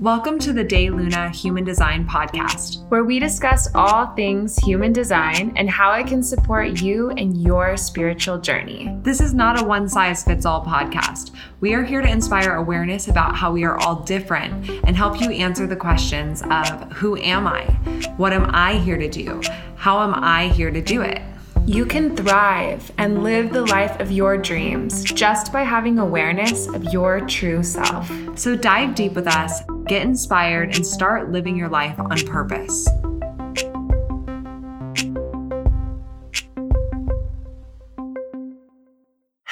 Welcome to the Day Luna Human Design Podcast, where we discuss all things human design and how it can support you and your spiritual journey. This is not a one size fits all podcast. We are here to inspire awareness about how we are all different and help you answer the questions of who am I? What am I here to do? How am I here to do it? You can thrive and live the life of your dreams just by having awareness of your true self. So dive deep with us, get inspired, and start living your life on purpose.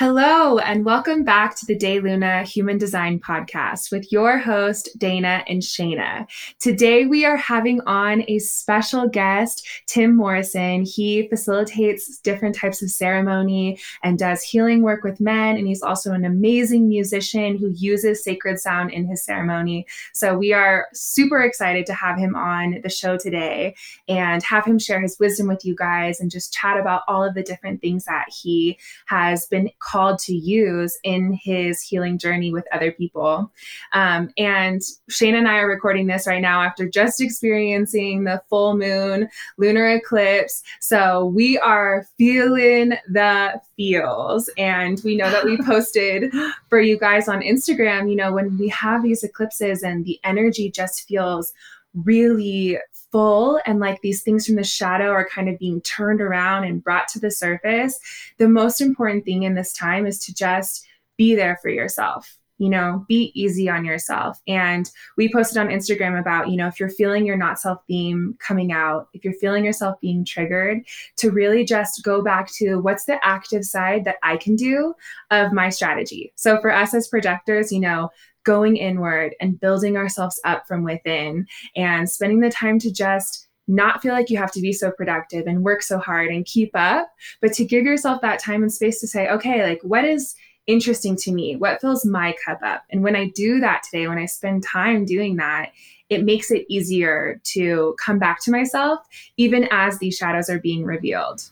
Hello, and welcome back to the Day Luna Human Design Podcast with your host, Dana and Shayna. Today, we are having on a special guest, Tim Morrison. He facilitates different types of ceremony and does healing work with men, and he's also an amazing musician who uses sacred sound in his ceremony. So, we are super excited to have him on the show today and have him share his wisdom with you guys and just chat about all of the different things that he has been called to use in his healing journey with other people. Um, and Shane and I are recording this right now after just experiencing the full moon lunar eclipse. So we are feeling the feels. And we know that we posted for you guys on Instagram, you know, when we have these eclipses and the energy just feels really full and like these things from the shadow are kind of being turned around and brought to the surface, the most important thing in this time is to just be there for yourself. You know, be easy on yourself. And we posted on Instagram about, you know, if you're feeling your not self theme coming out, if you're feeling yourself being triggered, to really just go back to what's the active side that I can do of my strategy. So for us as projectors, you know, going inward and building ourselves up from within and spending the time to just not feel like you have to be so productive and work so hard and keep up, but to give yourself that time and space to say, okay, like what is interesting to me? What fills my cup up? And when I do that today, when I spend time doing that, it makes it easier to come back to myself, even as these shadows are being revealed.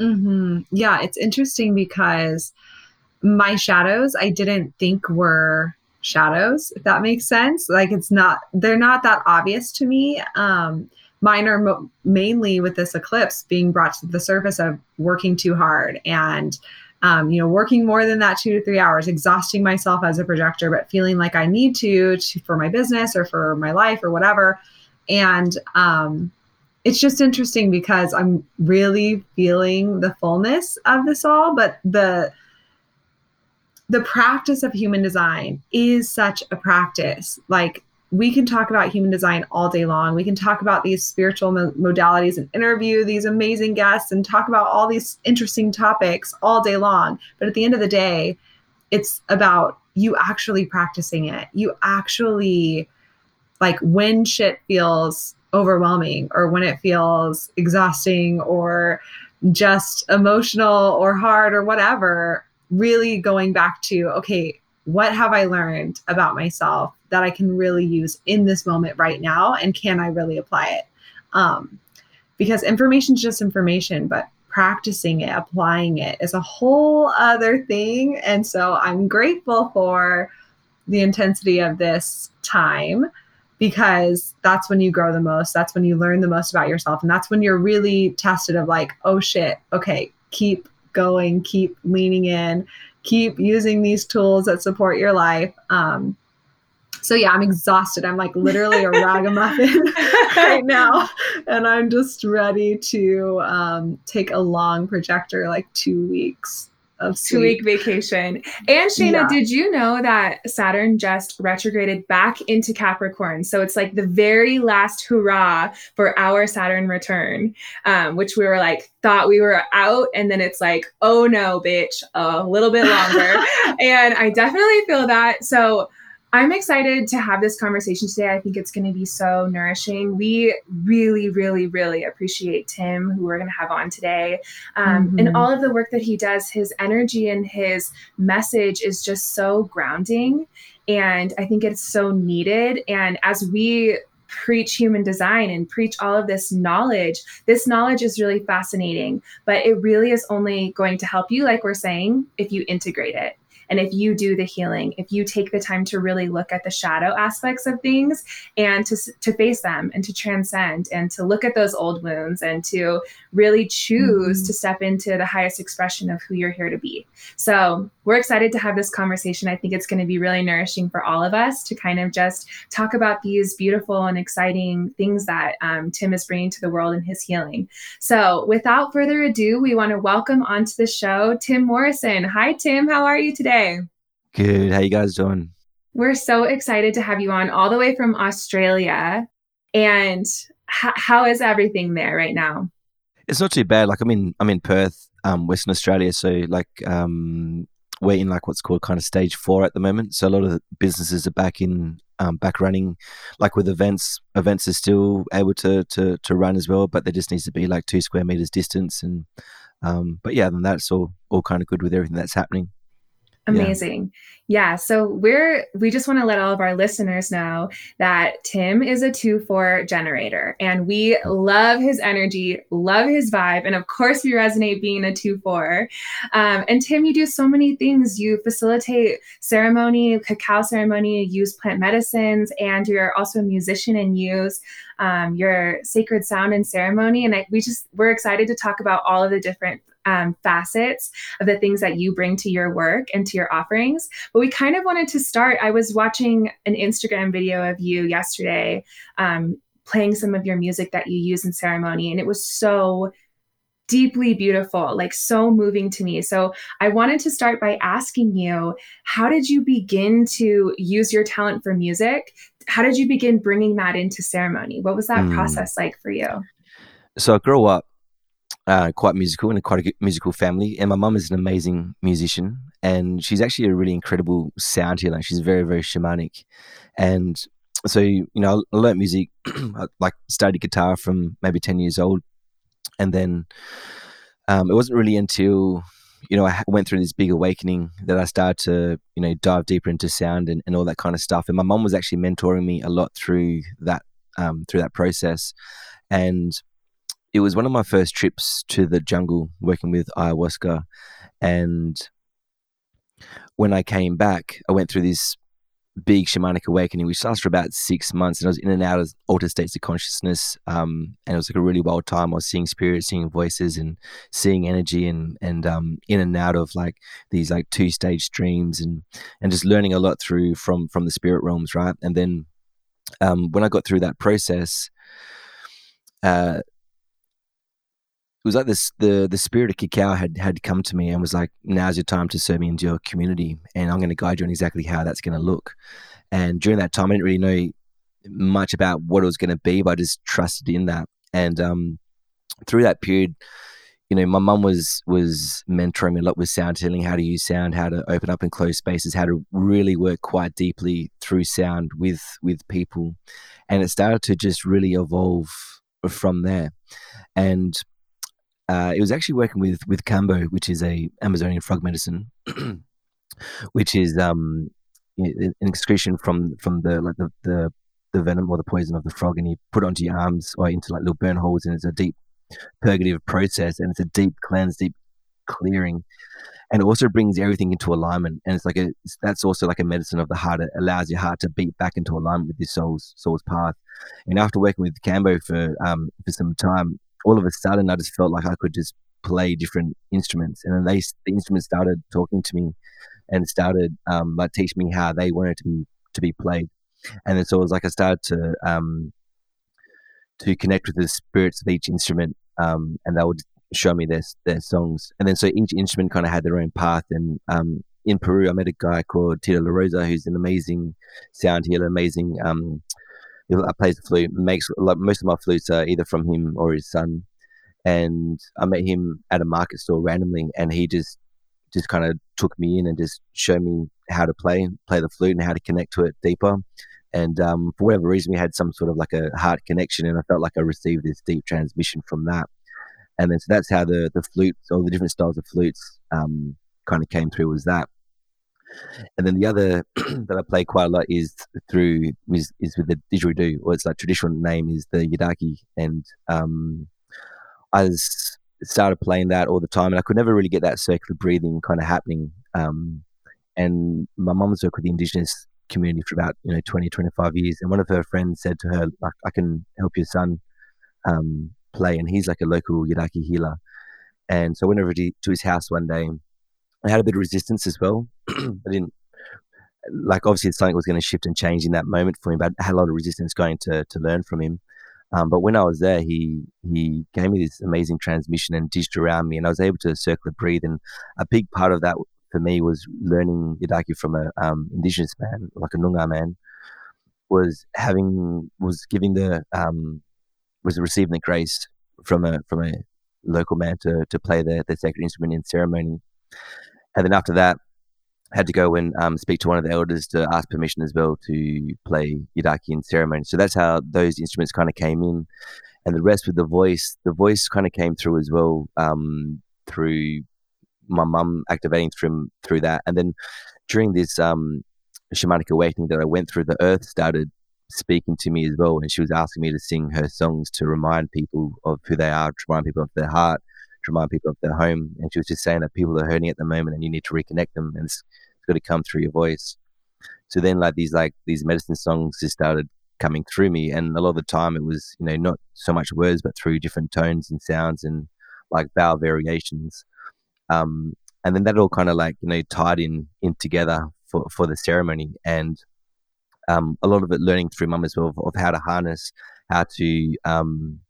Mm-hmm. Yeah, it's interesting because my shadows I didn't think were shadows, if that makes sense. Like it's not, they're not that obvious to me. Um, mine are mo- mainly with this eclipse being brought to the surface of working too hard and, um, you know, working more than that two to three hours, exhausting myself as a projector, but feeling like I need to, to for my business or for my life or whatever. And, um, it's just interesting because I'm really feeling the fullness of this all, but the the practice of human design is such a practice. Like we can talk about human design all day long. We can talk about these spiritual mo- modalities and interview these amazing guests and talk about all these interesting topics all day long. But at the end of the day, it's about you actually practicing it. You actually, like, when shit feels overwhelming or when it feels exhausting or just emotional or hard or whatever, really going back to okay, what have I learned about myself that I can really use in this moment right now? And can I really apply it? Um, because information is just information, but practicing it, applying it is a whole other thing. And so I'm grateful for the intensity of this time because that's when you grow the most. That's when you learn the most about yourself. And that's when you're really tested of like, oh shit, okay, keep going, keep leaning in, keep using these tools that support your life. Um, so yeah, I'm exhausted. I'm like literally a ragamuffin right now, and I'm just ready to um, take a long projector, like two weeks of two week vacation. And Shayna, yeah. did you know that Saturn just retrograded back into Capricorn? So it's like the very last hurrah for our Saturn return, um, which we were like thought we were out, and then it's like, oh no, bitch, a little bit longer. and I definitely feel that. So I'm excited to have this conversation today. I think it's going to be so nourishing. We really, really, really appreciate Tim, who we're going to have on today, um, mm-hmm. and all of the work that he does. His energy and his message is just so grounding. And I think it's so needed. And as we preach human design and preach all of this knowledge, this knowledge is really fascinating, but it really is only going to help you, like we're saying, if you integrate it and if you do the healing, if you take the time to really look at the shadow aspects of things and to, to face them and to transcend and to look at those old wounds and to really choose mm-hmm. to step into the highest expression of who you're here to be. So we're excited to have this conversation. I think it's going to be really nourishing for all of us to kind of just talk about these beautiful and exciting things that um, Tim is bringing to the world in his healing. So without further ado, we want to welcome onto the show Tim Morrison. Hi, Tim. How are you today? Good. How you guys doing? We're so excited to have you on all the way from Australia. And h- how is everything there right now? It's not too bad. Like I'm in I'm in Perth, um, Western Australia. So like um, we're in like what's called kind of stage four at the moment. So a lot of businesses are back in um, back running. Like with events, events are still able to to to run as well, but there just needs to be like two square meters distance and um, but yeah, then that's all all kind of good with everything that's happening. Amazing. Yeah. yeah. So we're, we just want to let all of our listeners know that Tim is a 2 4 generator and we love his energy, love his vibe. And of course, we resonate being a 2 4. Um, and Tim, you do so many things. You facilitate ceremony, cacao ceremony, use plant medicines, and you're also a musician and use um, your sacred sound and ceremony. And I, we just, we're excited to talk about all of the different um, facets of the things that you bring to your work and to your offerings. But we kind of wanted to start. I was watching an Instagram video of you yesterday um, playing some of your music that you use in ceremony, and it was so deeply beautiful, like so moving to me. So I wanted to start by asking you how did you begin to use your talent for music? How did you begin bringing that into ceremony? What was that mm. process like for you? So I grew up uh, quite musical and a quite a musical family. And my mum is an amazing musician, and she's actually a really incredible sound healer. She's very, very shamanic, and so you know, I learned music, like studied guitar from maybe ten years old, and then um, it wasn't really until you know I went through this big awakening that I started to you know dive deeper into sound and, and all that kind of stuff. And my mum was actually mentoring me a lot through that um, through that process, and it was one of my first trips to the jungle working with ayahuasca. And when I came back, I went through this big shamanic awakening, which lasted for about six months. And I was in and out of altered states of consciousness. Um, and it was like a really wild time. I was seeing spirits, seeing voices, and seeing energy, and and um, in and out of like these like two stage dreams, and and just learning a lot through from from the spirit realms, right? And then um, when I got through that process. Uh, it was like this the the spirit of cacao had had come to me and was like now's your time to serve me into your community and i'm going to guide you on exactly how that's going to look. And during that time i didn't really know much about what it was going to be but i just trusted in that. And um, through that period you know my mum was was mentoring me a lot with sound healing how to use sound how to open up and close spaces how to really work quite deeply through sound with with people. And it started to just really evolve from there. And uh, it was actually working with with Kambo, which is a Amazonian frog medicine, which is um, an excretion from from the like the, the the venom or the poison of the frog, and you put it onto your arms or into like little burn holes, and it's a deep purgative process, and it's a deep cleanse, deep clearing, and it also brings everything into alignment. And it's like a that's also like a medicine of the heart. It allows your heart to beat back into alignment with your soul's soul's path. And after working with Kambo for um for some time, all of a sudden I just felt like I could just play different instruments, and then they the instruments started talking to me and started um, like teaching me how they wanted to be to be played, and then so it was like I started to um, to connect with the spirits of each instrument, um, and they would show me their their songs, and then so each instrument kind of had their own path, and um, in Peru I met a guy called Tito La Rosa who's an amazing sound healer, amazing um, he plays the flute. Makes like most of my flutes are either from him or his son. And I met him at a market store randomly, and he just just kind of took me in and just showed me how to play play the flute and how to connect to it deeper. And um, for whatever reason, we had some sort of like a heart connection, and I felt like I received this deep transmission from that. And then so that's how the the flutes, all the different styles of flutes, um, kind of came through. Was that? And then the other that I play quite a lot is through is, is with the didgeridoo, or its like traditional name is the yidaki, and um, I started playing that all the time, and I could never really get that circular breathing kind of happening. Um, and my mum's worked with the indigenous community for about you know 20 25 years. And one of her friends said to her like i can help your son um, play and he's like a local yidaki healer. And so i went over to, to his house one day. I had a bit of resistance as well i didn't like obviously something was going to shift and change in that moment for him but i had a lot of resistance going to to learn from him um, but when I was there, he he gave me this amazing transmission and dished around me, and I was able to circle and breathe. And a big part of that for me was learning Yidaki from an um, indigenous man, like a Noongar man, was having was giving the um, was receiving the grace from a from a local man to to play the the sacred instrument in ceremony, and then after that, had to go and um, speak to one of the elders to ask permission as well to play Yidaki in ceremony. So that's how those instruments kind of came in, and the rest with the voice. The voice kind of came through as well um, through my mum activating through through that, and then during this um, shamanic awakening that I went through, the earth started speaking to me as well, and she was asking me to sing her songs to remind people of who they are, to remind people of their heart, remind people of their home. And she was just saying that people are hurting at the moment, and you need to reconnect them, and it's, it's got to come through your voice. So then, like these like these medicine songs just started coming through me, and a lot of the time it was you know not so much words, but through different tones and sounds and like vowel variations. Um, and then that all kind of like you know tied in in together for for the ceremony and um, a lot of it learning through mum as well of, of how to harness how to um,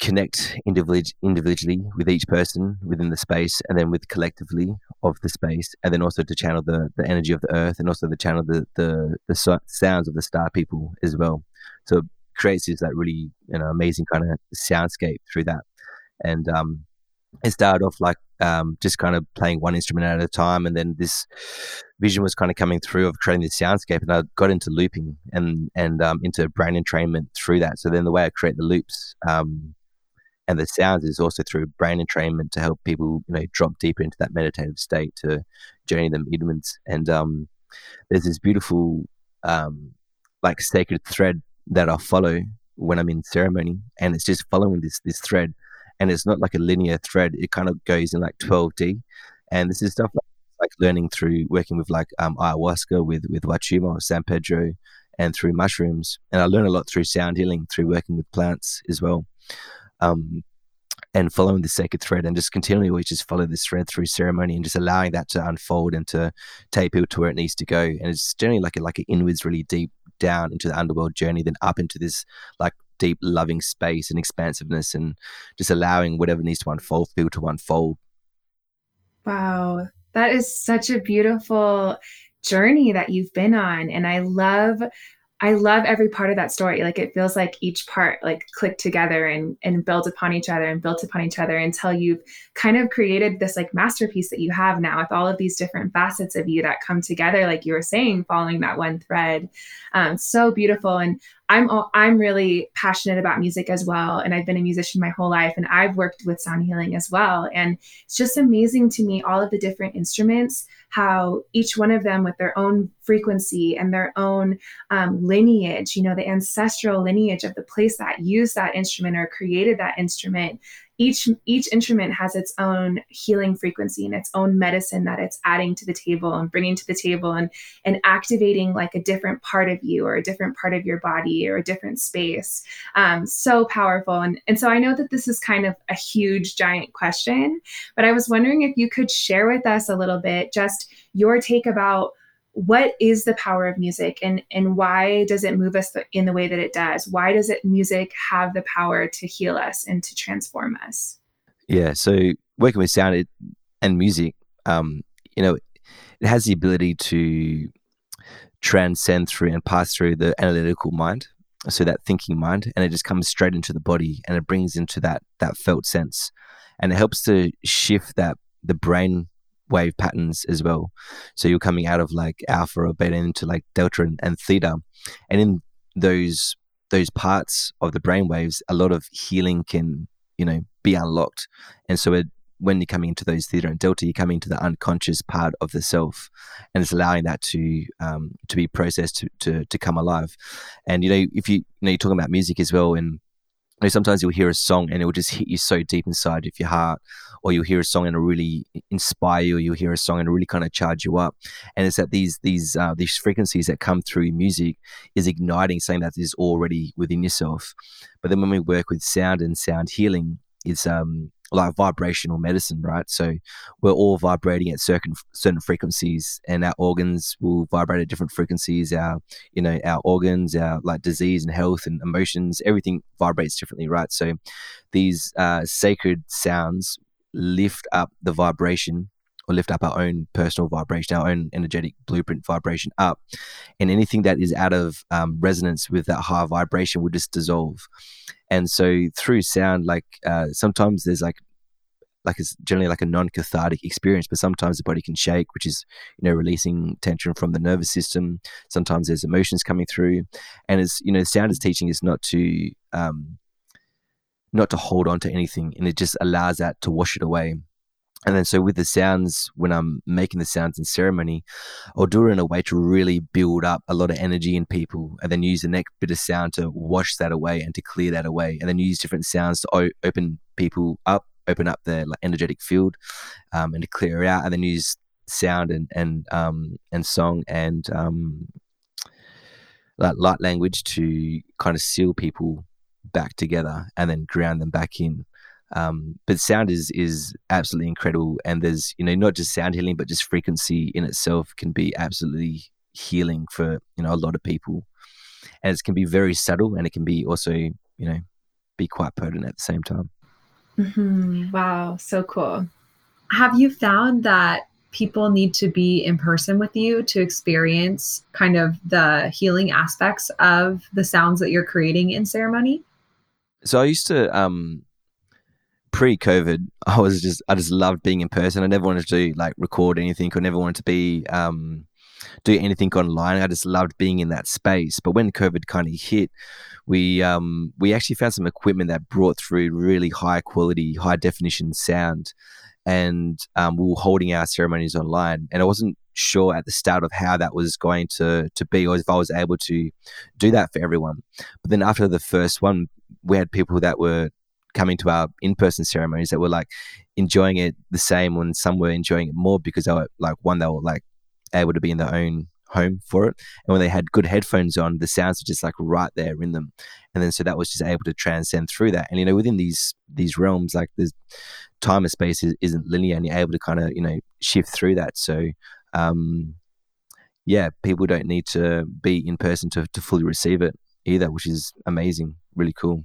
connect individually individually with each person within the space and then with collectively of the space and then also to channel the the energy of the earth and also to channel the the, the sounds of the star people as well so it creates this like really you know amazing kind of soundscape through that and um it started off like um, just kind of playing one instrument at a time, and then this vision was kind of coming through of creating this soundscape, and I got into looping and and um, into brain entrainment through that. So then the way I create the loops um, and the sounds is also through brain entrainment to help people you know drop deeper into that meditative state to journey them inwards. And um, there's this beautiful um, like sacred thread that I follow when I'm in ceremony, and it's just following this this thread and it's not like a linear thread. It kind of goes in like 12D. And this is stuff like, like learning through working with like um, ayahuasca, with, with Wachuma or San Pedro, and through mushrooms. And I learn a lot through sound healing, through working with plants as well. Um, and following the sacred thread and just continually always just follow this thread through ceremony and just allowing that to unfold and to take people to where it needs to go. And it's generally like a, like an inwards, really deep down into the underworld journey, then up into this like deep, loving space and expansiveness and just allowing whatever needs to unfold feel to unfold. Wow. That is such a beautiful journey that you've been on. And I love I love every part of that story. Like it feels like each part like clicked together and and built upon each other and built upon each other until you've kind of created this like masterpiece that you have now with all of these different facets of you that come together, like you were saying, following that one thread. Um, so beautiful. And I'm I'm really passionate about music as well, and I've been a musician my whole life, and I've worked with sound healing as well. And it's just amazing to me all of the different instruments, how each one of them with their own frequency and their own um, lineage, you know, the ancestral lineage of the place that used that instrument or created that instrument, each each instrument has its own healing frequency and its own medicine that it's adding to the table and bringing to the table and and activating like a different part of you or a different part of your body or a different space. Um, so powerful. And and so i know that this is kind of a huge giant question but i was wondering if you could share with us a little bit just your take about what is the power of music? And and why does it move us in the way that it does? Why does it music have the power to heal us and to transform us? Yeah so working with sound and music um you know it has the ability to transcend through and pass through the analytical mind so that thinking mind and it just comes straight into the body and it brings into that that felt sense. And it helps to shift that the brain wave patterns as well. So you're coming out of like alpha or beta into like delta and, and theta, and in those those parts of the brain waves, a lot of healing can you know be unlocked, and so it, when you're coming into those theta and delta, you're coming into the unconscious part of the self, and it's allowing that to um, to be processed to, to to come alive. And you know, if you you know you're talking about music as well, and know, sometimes you'll hear a song and it will just hit you so deep inside of your heart, or you'll hear a song and it'll really inspire you, you'll hear a song and it'll really kind of charge you up. And it's that these these uh, these frequencies that come through music is igniting something that is already within yourself. But then when we work with sound and sound healing, it's um like vibrational medicine, right? So we're all vibrating at certain certain frequencies, and our organs will vibrate at different frequencies. Our you know our organs, our like disease and health and emotions, everything vibrates differently, right? So these uh, sacred sounds lift up the vibration or lift up our own personal vibration, our own energetic blueprint vibration up. And anything that is out of um, resonance with that high vibration will just dissolve. And so through sound, like uh, sometimes there's like like it's generally like a non-cathartic experience but sometimes the body can shake which is you know releasing tension from the nervous system sometimes there's emotions coming through and it's you know sound is teaching us not to um not to hold on to anything and it just allows that to wash it away. And then, so with the sounds, when I'm making the sounds in ceremony, I'll do it in a way to really build up a lot of energy in people, and then use the next bit of sound to wash that away and to clear that away, and then use different sounds to o- open people up, open up their like, energetic field, um, and to clear out, and then use sound and and um, and song and um, like light language to kind of seal people back together, and then ground them back in. Um, but sound is is absolutely incredible, and there's you know not just sound healing, but just frequency in itself can be absolutely healing for you know a lot of people, and it can be very subtle, and it can be also you know be quite potent at the same time. Mm-hmm. Wow, so cool. Have you found that people need to be in person with you to experience kind of the healing aspects of the sounds that you're creating in ceremony? So I used to um pre-COVID, I was just I just loved being in person. I never wanted to like record anything, or never wanted to be um, do anything online. I just loved being in that space. But when COVID kind of hit, we um, we actually found some equipment that brought through really high quality, high definition sound, and um, we were holding our ceremonies online. And I wasn't sure at the start of how that was going to to be, or if I was able to do that for everyone. But then after the first one, we had people that were coming to our in-person ceremonies that were like enjoying it the same when some were enjoying it more because they were like one they were like able to be in their own home for it. And when they had good headphones on the sounds were just like right there in them. And then so that was just able to transcend through that. And you know within these these realms like the time and space is, isn't linear and you're able to kind of you know shift through that. So um yeah people don't need to be in person to, to fully receive it either which is amazing really cool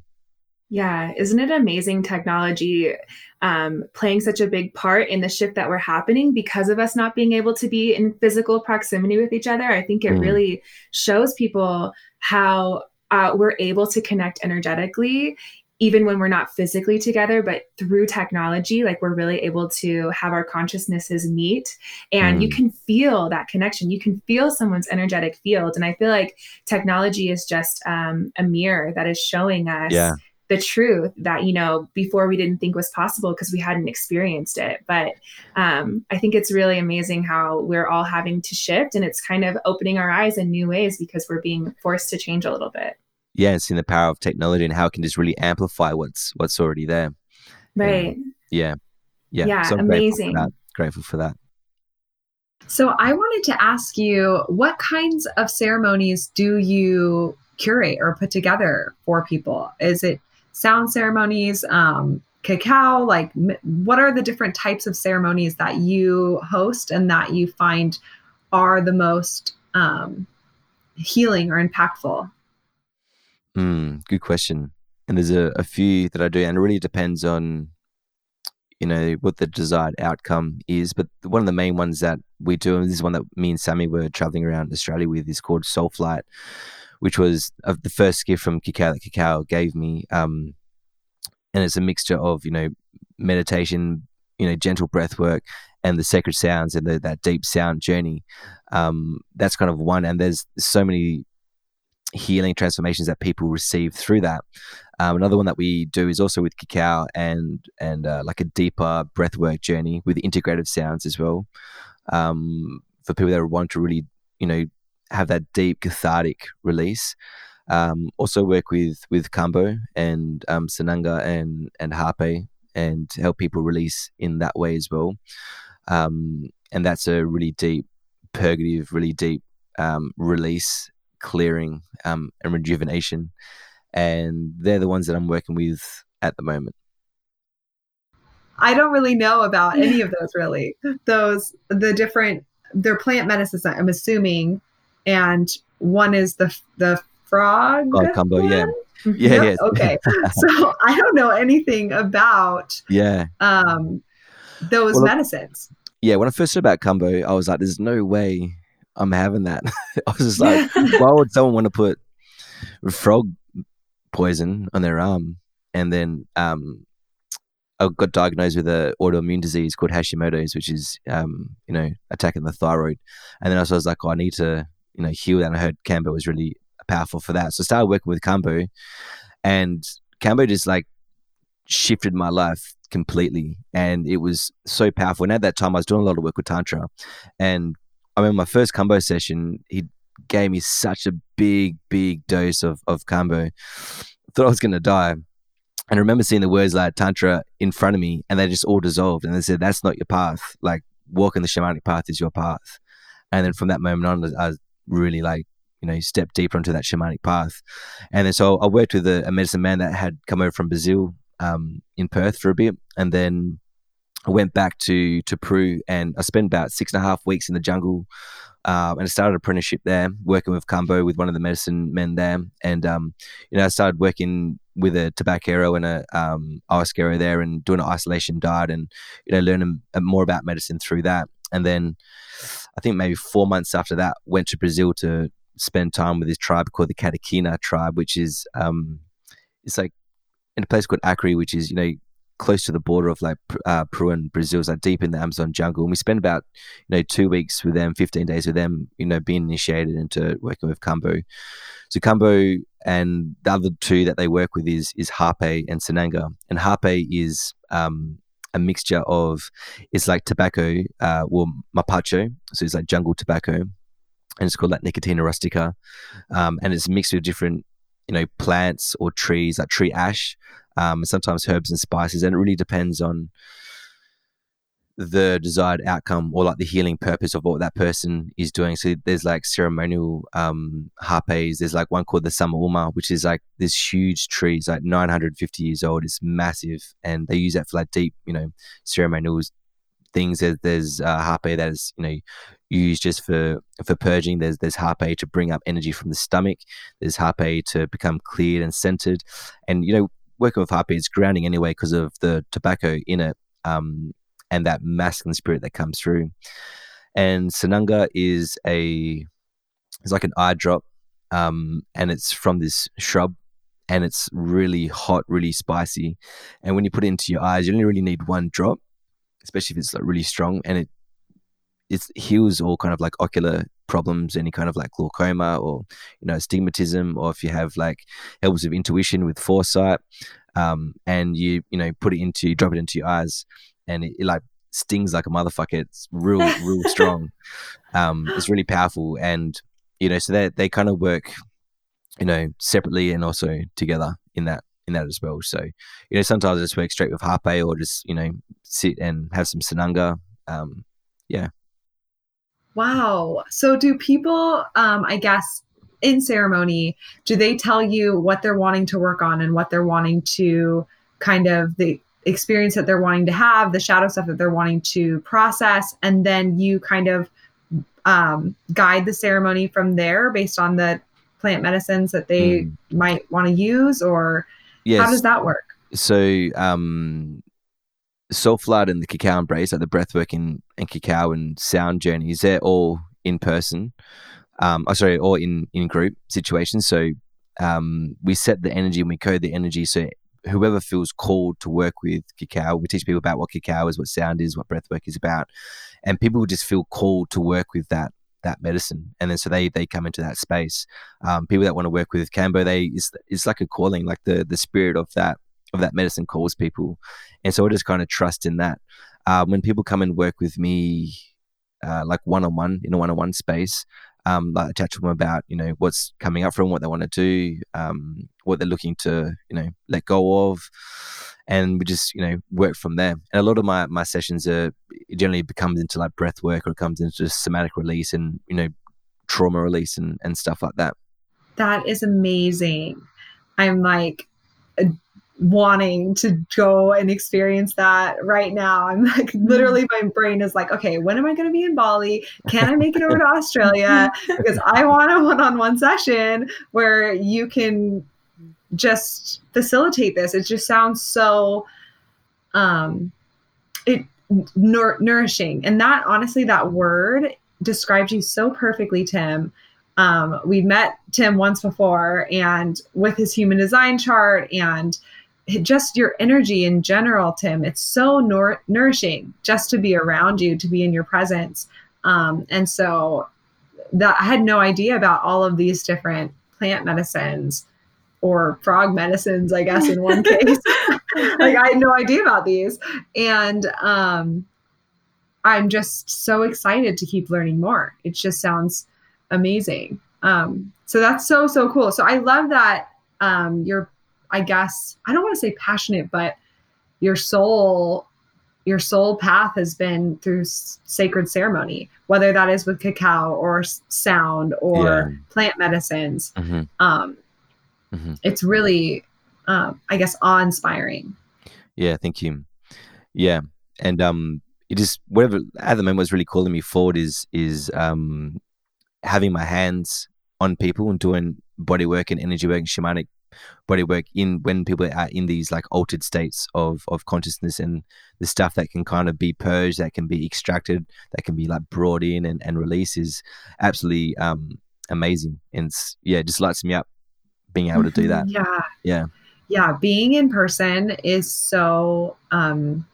yeah, isn't it amazing technology um, playing such a big part in the shift that we're happening because of us not being able to be in physical proximity with each other? I think it mm. really shows people how uh, we're able to connect energetically even when we're not physically together, but through technology, like we're really able to have our consciousnesses meet and mm. you can feel that connection. You can feel someone's energetic field. And I feel like technology is just um, a mirror that is showing us. Yeah the truth that you know before we didn't think was possible because we hadn't experienced it. But um, i think it's really amazing how we're all having to shift and it's kind of opening our eyes in new ways because we're being forced to change a little bit. Yeah and seeing the power of technology and how it can just really amplify what's what's already there. Right. Um, yeah. Yeah. Yeah so amazing grateful for, grateful for that. So i wanted to ask you what kinds of ceremonies do you curate or put together for people? Is it sound ceremonies, um, cacao? Like, what are the different types of ceremonies that you host and that you find are the most um, healing or impactful? Mm, good question. And there's a, a few that I do, and it really depends on you know what the desired outcome is. But one of the main ones that we do, and this is one that me and Sammy were traveling around Australia with, is called Soul Flight, which was uh, the first gift from Cacao that Cacao gave me. Um, and it's a mixture of you know meditation, you know, gentle breath work, and the sacred sounds and the, that deep sound journey. Um, that's kind of one, and there's so many healing transformations that people receive through that. Um, another one that we do is also with cacao and and uh, like a deeper breathwork journey with integrative sounds as well. Um, for people that want to really, you know, have that deep cathartic release. Um, also work with with Kambo and um, Sananga and and Hape and help people release in that way as well. Um, and that's a really deep purgative, really deep um, release, clearing, um, and rejuvenation. And they're the ones that I'm working with at the moment. I don't really know about any of those really. Those the different they're plant medicines I'm assuming and one is the the frog oh, Kambo one? yeah yeah, yep. yeah. Okay. so I don't know anything about yeah um those well, medicines. Yeah, when I first heard about Kambo, I was like, "There's no way I'm having that." I was just like, "Why would someone want to put frog poison on their arm?" And then um, I got diagnosed with an autoimmune disease called Hashimoto's, which is um, you know attacking the thyroid. And then I was like, oh, I need to you know heal. And I heard Kambo was really powerful for that, so I started working with Kambo, and Kambo just like shifted my life completely, and it was so powerful. And at that time, I was doing a lot of work with Tantra, and I remember my first Kambo session, he gave me such a big, big dose of of Kambo. Thought I was gonna die and I remember seeing the words like Tantra in front of me and they just all dissolved. And they said, that's not your path. Like walking the shamanic path is your path. And then from that moment on, I really like, you know, step deeper into that shamanic path. And then so I worked with a, a medicine man that had come over from Brazil um, in Perth for a bit. And then I went back to, to Peru and I spent about six and a half weeks in the jungle um, and I started an apprenticeship there, working with Kambo with one of the medicine men there, and um, you know I started working with a tobacco and a um, ayahuasca there, and doing an isolation diet, and you know learning more about medicine through that. And then I think maybe four months after that, went to Brazil to spend time with this tribe called the Katukina tribe, which is um, it's like in a place called Acre, which is you know close to the border of like uh, Peru and Brazil, like deep in the Amazon jungle. And we spent about you know two weeks with them, fifteen days with them, you know, being initiated into working with Kambo. So Kambo and the other two that they work with is is Hape and Sananga. And Hape is um, a mixture of it's like tobacco, uh, well mapacho, so it's like jungle tobacco, and it's called like nicotiana rustica, um, and it's mixed with different you know plants or trees like tree ash um, sometimes herbs and spices, and it really depends on the desired outcome or like the healing purpose of what that person is doing. So there's like ceremonial um hapes. There's like one called the Samauma, which is like this huge tree. It's like 950 years old. It's massive, and they use that for like deep, you know, ceremonial things. There's, there's uh, hape that is you know used just for for purging. There's there's hape to bring up energy from the stomach. There's hape to become cleared and centered, and you know working with hape is grounding anyway because of the tobacco in it um, and that masculine spirit that comes through. And Sananga is a it's like an eye drop, um, and it's from this shrub, and it's really hot, really spicy. And when you put it into your eyes, you only really need one drop, especially if it's like really strong, and it it heals all kind of like ocular problems, any kind of like glaucoma or you know astigmatism, or if you have like helps with intuition with foresight, um, and you you know put it into drop it into your eyes, and it, it like stings like a motherfucker. It's real real strong. Um, it's really powerful, and you know so they they kind of work, you know, separately and also together in that in that as well. So, you know, sometimes I just work straight with hape or just, you know, sit and have some Sananga. Um, yeah. Wow. So do people, um, I guess, in ceremony, do they tell you what they're wanting to work on and what they're wanting to kind of the experience that they're wanting to have, the shadow stuff that they're wanting to process, and then you kind of um, guide the ceremony from there based on the plant medicines that they mm. might want to use, or yes. how does that work? So, um, Soul Flight and the Cacao Embrace, like the breathwork and, and cacao and sound journeys, they're all in person. Um, oh, sorry, or in, in group situations. So um, we set the energy and we code the energy. So whoever feels called to work with cacao, we teach people about what cacao is, what sound is, what breathwork is about, and people just feel called to work with that that medicine, and then so they they come into that space. Um, people that want to work with Kambo, they it's, it's like a calling, like the the spirit of that of that medicine calls people. And so I just kind of trust in that. Uh, when people come and work with me, uh, like one on one in a one on one space, um, like I chat to them about you know what's coming up for them, what they want to do, um, what they're looking to you know let go of, and we just you know work from there. And a lot of my my sessions are generally becomes into like breath work or it comes into somatic release and you know trauma release and and stuff like that. That is amazing. I'm like wanting to go and experience that right now. I'm like mm-hmm. literally my brain is like, okay, when am I going to be in Bali? Can I make it over to Australia? Because I want a one-on-one session where you can just facilitate this. It just sounds so um it nour- nourishing. And that honestly that word describes you so perfectly, Tim. Um, we met Tim once before and with his human design chart and just your energy in general, Tim. It's so nour- nourishing just to be around you, to be in your presence. Um, and so that I had no idea about all of these different plant medicines or frog medicines, I guess, in one case. like I had no idea about these. And um, I'm just so excited to keep learning more. It just sounds amazing. Um, so that's so, so cool. So I love that um, you're I guess I don't want to say passionate, but your soul your soul path has been through sacred ceremony, whether that is with cacao or sound or yeah. plant medicines. Mm-hmm. Um, mm-hmm. It's really, um, I guess, awe inspiring. Yeah, thank you. Yeah, and um, it is whatever at the moment was really calling me forward is is um, having my hands on people and doing body work and energy work and shamanic body work in when people are in these like altered states of of consciousness and the stuff that can kind of be purged that can be extracted that can be like brought in and, and release is absolutely um amazing. And yeah just lights me up being able to do that. Yeah. Yeah. Yeah being in person is so um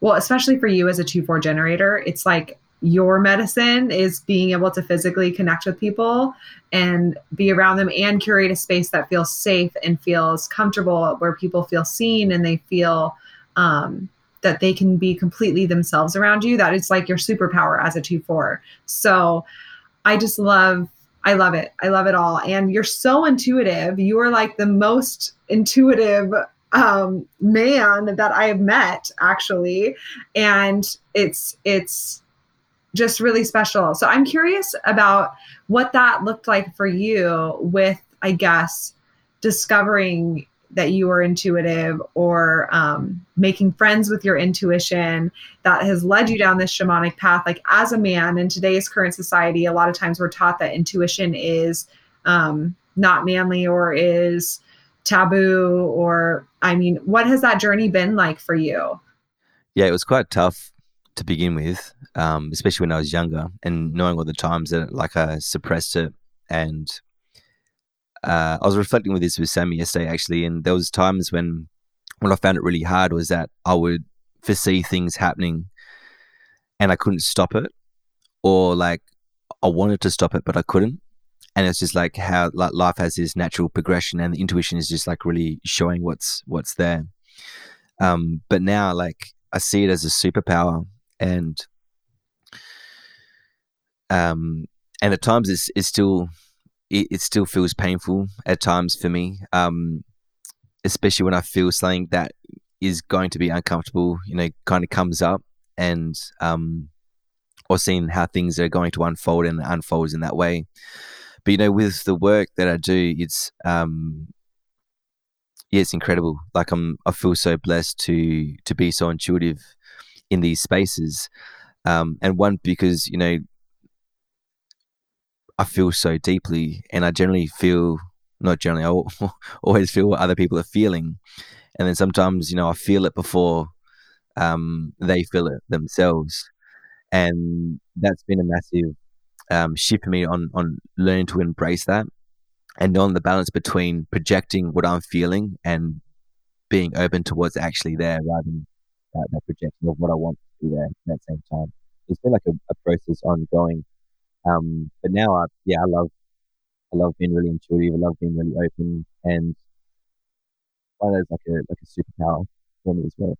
well especially for you as a 2-4 generator it's like your medicine is being able to physically connect with people and be around them and curate a space that feels safe and feels comfortable where people feel seen and they feel um, that they can be completely themselves around you that is like your superpower as a 2-4 so i just love i love it. I love it all. And you're so intuitive. You are like the most intuitive um, man that i have met actually. And it's it's just really special. So I'm curious about what that looked like for you with, I guess, discovering that you are intuitive or um, making friends with your intuition that has led you down this shamanic path. Like as a man in today's current society, a lot of times we're taught that intuition is um, not manly or is taboo. Or, I mean, what has that journey been like for you? Yeah, it was quite tough to begin with, um, especially when I was younger, and knowing all the times that like I suppressed it. And uh, I was reflecting with this with Sammy yesterday, actually, and there was times when when I found it really hard was that I would foresee things happening, and I couldn't stop it, or like I wanted to stop it but I couldn't. And it's just like how like life has this natural progression, and the intuition is just like really showing what's what's there. Um, but now, like I see it as a superpower and um, and at times it's, it's still it, it, still feels painful at times for me um, especially when i feel something that is going to be uncomfortable you know kind of comes up and um, or seeing how things are going to unfold and unfolds in that way. But you know with the work that i do it's um yeah it's incredible. Like i'm i feel so blessed to to be so intuitive in these spaces. Um, and one because you know I feel so deeply, and I generally feel not generally, I always feel what other people are feeling, and then sometimes you know I feel it before um, they feel it themselves, and that's been a massive um, shift for me on on learning to embrace that and knowing the balance between projecting what I'm feeling and being open to what's actually there rather than that, that projection of what I want to be there at that same time. It's been like a, a process ongoing. Um, but now, I, yeah, I love, I love being really intuitive. I love being really open, and one is like a like a superpower for me as well.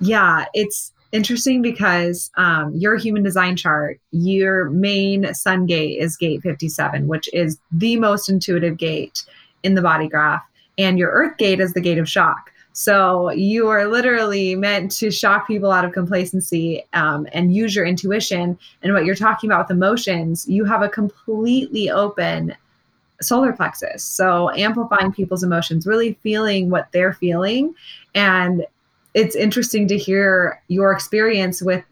Yeah, it's interesting because um, your human design chart, your main sun gate is gate 57, which is the most intuitive gate in the body graph. And your earth gate is the gate of shock. So you are literally meant to shock people out of complacency um, and use your intuition. And what you're talking about with emotions, you have a completely open solar plexus. So amplifying people's emotions, really feeling what they're feeling. And it's interesting to hear your experience with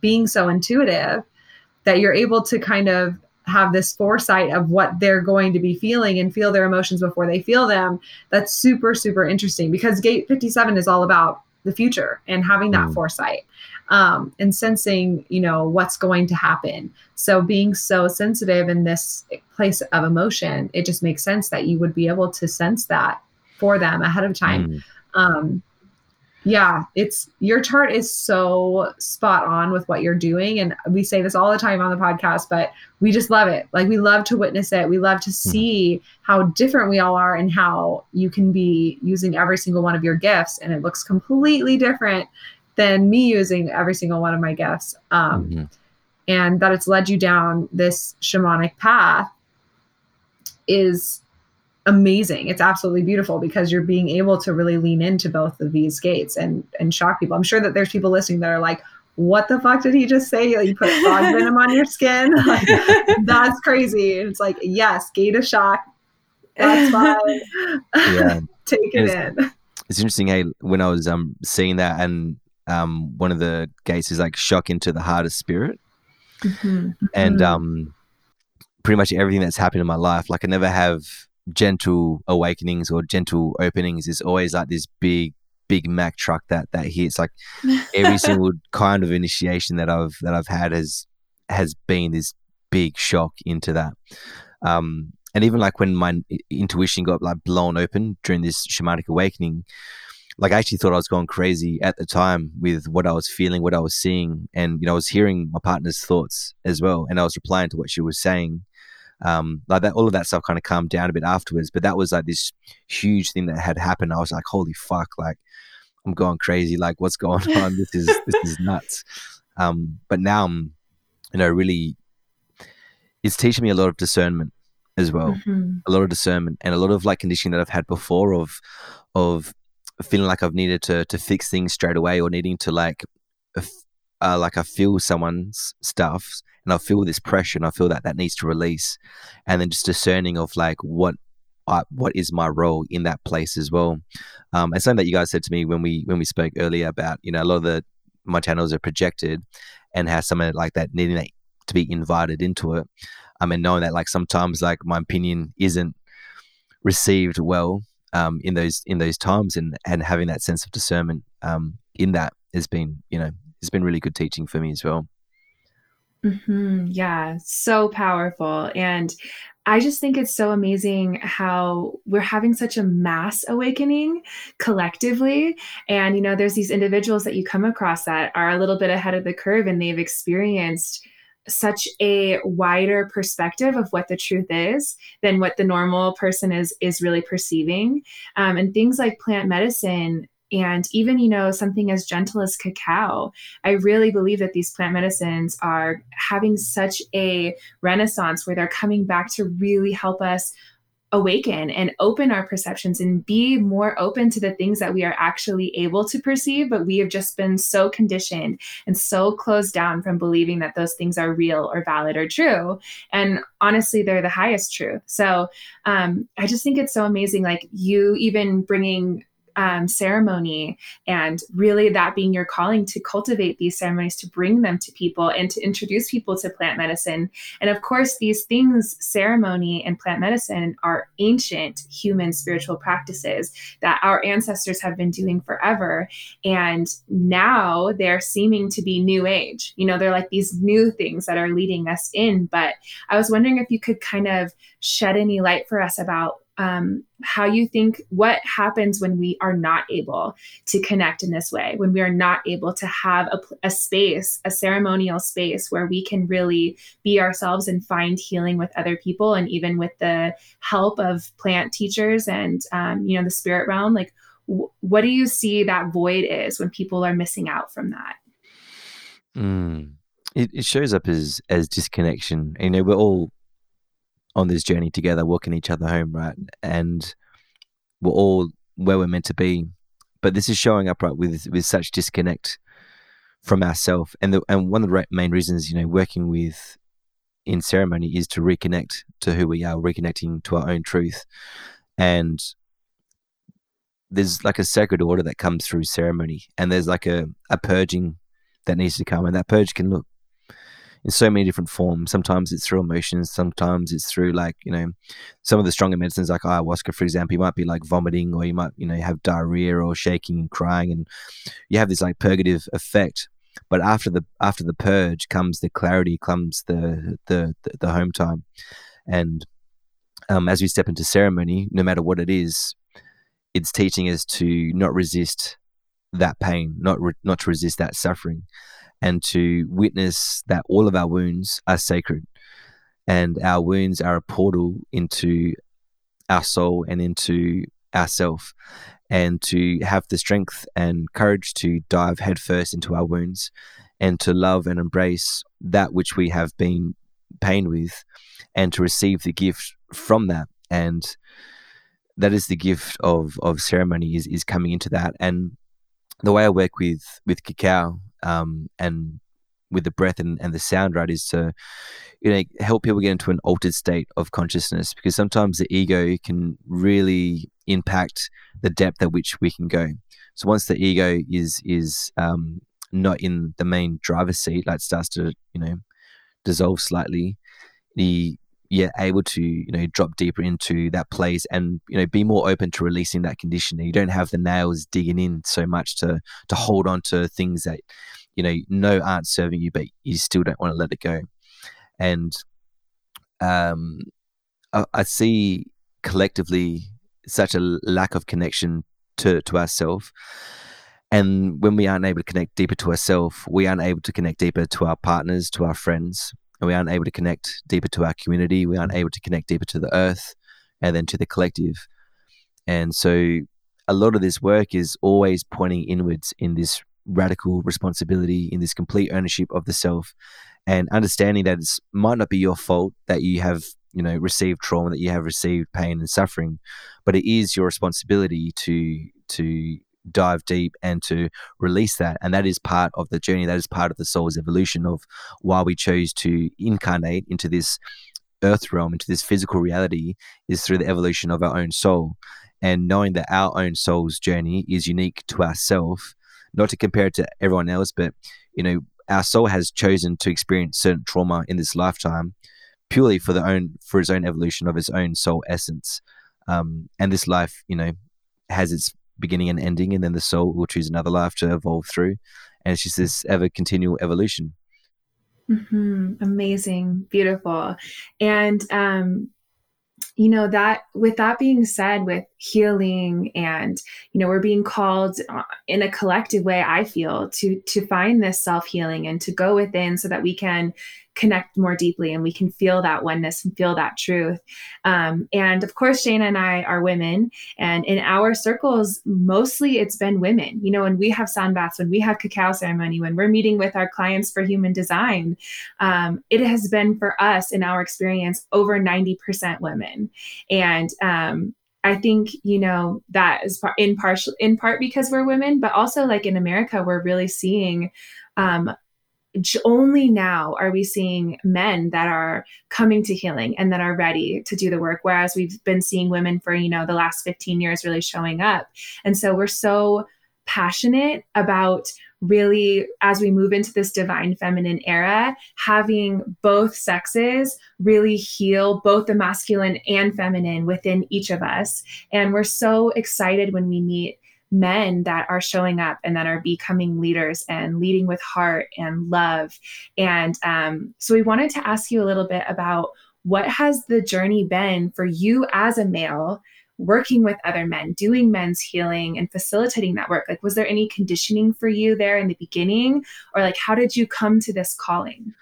being so intuitive that you're able to kind of have this foresight of what they're going to be feeling and feel their emotions before they feel them. That's super, super interesting because Gate 57 is all about the future and having that mm. foresight um, and sensing, you know, what's going to happen. So being so sensitive in this place of emotion, it just makes sense that you would be able to sense that for them ahead of time. Mm. Um, yeah, it's your chart is so spot on with what you're doing. And we say this all the time on the podcast, but we just love it. Like we love to witness it. We love to hmm. see how different we all are and how you can be using every single one of your gifts and it looks completely different than me using every single one of my gifts. Um, mm-hmm. And that it's led you down this shamanic path is amazing. It's absolutely beautiful because you're being able to really lean into both of these gates and and shock people. I'm sure that there's people listening that are like, "What the fuck did he just say? Like, you put frog venom on your skin? Like, that's crazy." And it's like, yes, gate of shock. That's fine. Yeah, take it it's, in. It's interesting. Hey, when I was um seeing that, and um one of the gates is like shock into the heart of spirit, mm-hmm. and mm-hmm. um pretty much everything that's happened in my life. Like I never have gentle awakenings or gentle openings is always like this big big mac truck that that hits. Like every single kind of initiation that I've that I've had has has been this big shock into that. Um, and even like when my intuition got like blown open during this shamanic awakening, like I actually thought I was going crazy at the time with what I was feeling, what I was seeing, and you know I was hearing my partner's thoughts as well, and I was replying to what she was saying um, like that, all of that stuff kind of calmed down a bit afterwards. But that was like this huge thing that had happened. I was like, holy fuck, like I'm going crazy. Like what's going on? this is this is nuts. Um, but now I'm, you know, really, it's teaching me a lot of discernment as well, mm-hmm. a lot of discernment and a lot of like conditioning that I've had before of, of feeling like I've needed to to fix things straight away or needing to like, uh, like I feel someone's stuff and I feel this pressure and I feel that that needs to release, and then just discerning of like what I, what is my role in that place as well. Um, and something that you guys said to me when we when we spoke earlier about you know a lot of the my channels are projected and how someone like that needing to be invited into it. I mean, knowing that like sometimes like my opinion isn't received well um, in those in those times, and and having that sense of discernment um, in that has been you know has been really good teaching for me as well. Mm-hmm. Yeah, so powerful. And I just think it's so amazing how we're having such a mass awakening collectively. And, you know, there's these individuals that you come across that are a little bit ahead of the curve and they've experienced such a wider perspective of what the truth is than what the normal person is is really perceiving um, and things like plant medicine and even you know something as gentle as cacao i really believe that these plant medicines are having such a renaissance where they're coming back to really help us awaken and open our perceptions and be more open to the things that we are actually able to perceive but we have just been so conditioned and so closed down from believing that those things are real or valid or true. And honestly they're the highest truth. So um, i just think it's so amazing like you even bringing um, ceremony and really that being your calling to cultivate these ceremonies to bring them to people and to introduce people to plant medicine. And of course these things ceremony and plant medicine are ancient human spiritual practices that our ancestors have been doing forever. And now they're seeming to be new age. You know they're like these new things that are leading us in. But i was wondering if you could kind of shed any light for us about um, how you think what happens when we are not able to connect in this way, when we are not able to have a, a, space, a ceremonial space where we can really be ourselves and find healing with other people, and even with the help of plant teachers and um, you know the spirit realm. Like, w- what do you see that void is when people are missing out from that? Mm. It, it shows up as as disconnection. You know, we're all on this journey together, walking each other home, right? And we're all where we're meant to be, but this is showing up right with with such disconnect from ourselves. And the, and one of the main reasons, you know, working with in ceremony is to reconnect to who we are, reconnecting to our own truth. And there's like a sacred order that comes through ceremony, and there's like a, a purging that needs to come, and that purge can look in so many different forms. Sometimes it's through emotions, sometimes it's through like, you know, some of the stronger medicines like ayahuasca, for example, you might be like vomiting or you might, you know, have diarrhea or shaking and crying and you have this like purgative effect. But after the after the purge comes the clarity, comes the the the, home time, and um, as we step into ceremony, no matter what it is, it's teaching us to not resist that pain, not re- not to resist that suffering, and to witness that all of our wounds are sacred, and our wounds are a portal into our soul and into ourself. And to have the strength and courage to dive headfirst into our wounds and to love and embrace that which we have been pained with and to receive the gift from that. And that is the gift of of ceremony is is coming into that. And the way I work with with cacao um, and with the breath and, and the sound right is to you know help people get into an altered state of consciousness because sometimes the ego can really impact the depth at which we can go. So once the ego is is um, not in the main driver's seat like starts to you know dissolve slightly the you're able to you know drop deeper into that place and you know be more open to releasing that condition you don't have the nails digging in so much to to hold on to things that you know know aren't serving you but you still don't want to let it go. And um I, I see collectively such a lack of connection to to ourselves and when we aren't able to connect deeper to ourselves we aren't able to connect deeper to our partners to our friends and we aren't able to connect deeper to our community we aren't able to connect deeper to the earth and then to the collective. And so a lot of this work is always pointing inwards in this radical responsibility in this complete ownership of the self and understanding that it might not be your fault that you have you know received trauma that you have received pain and suffering but it is your responsibility to to dive deep and to release that. And that is part of the journey. That is part of the soul's evolution of why we chose to incarnate into this earth realm into this physical reality is through the evolution of our own soul. And knowing that our own soul's journey is unique to ourselves not to compare it to everyone else, but you know, our soul has chosen to experience certain trauma in this lifetime purely for the own for his own evolution of his own soul essence. Um, and this life, you know, has its beginning and ending, and then the soul will choose another life to evolve through, and it's just this ever continual evolution. Mm-hmm. Amazing, beautiful, and um, you know that with that being said with healing and you know we're being called uh, in a collective way i feel to to find this self healing and to go within so that we can connect more deeply and we can feel that oneness and feel that truth. Um, and of course, Shana and I are women, and in our circles, mostly it's been women. You know, when we have sun baths, when we have cacao ceremony, when we're meeting with our clients for human design, um, it has been for us in our experience over 90% women. And um, I think you know that is in partial in part because we're women, but also like in America, we're really seeing um, only now are we seeing men that are coming to healing and that are ready to do the work whereas we've been seeing women for you know the last 15 years really showing up. And so we're so passionate about really as we move into this divine feminine era having both sexes really heal both the masculine and feminine within each of us. And we're so excited when we meet men that are showing up and that are becoming leaders and leading with heart and love. And um, so we wanted to ask you a little bit about what has the journey been for you as a male working with other men, doing men's healing and facilitating that work? Like, was there any conditioning for you there in the beginning? Or, like, how did you come to this calling?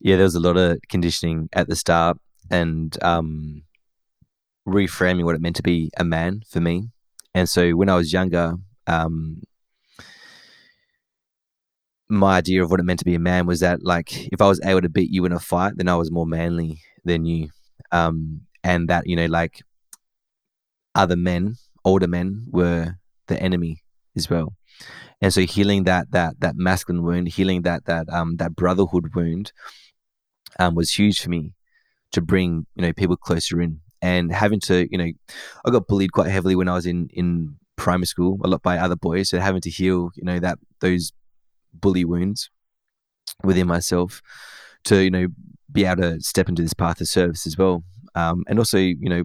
Yeah, there was a lot of conditioning at the start and um, reframing what it meant to be a man for me. And so when I was younger, um, my idea of what it meant to be a man was that like if I was able to beat you in a fight, then I was more manly than you. Um, and that, you know, like other men, older men were the enemy as well. And so healing that that that masculine wound, healing that that um that brotherhood wound, um, was huge for me to bring you know people closer in and having to you know I got bullied quite heavily when I was in in primary school a lot by other boys. So having to heal you know that those bully wounds within myself to you know be able to step into this path of service as well. Um, and also you know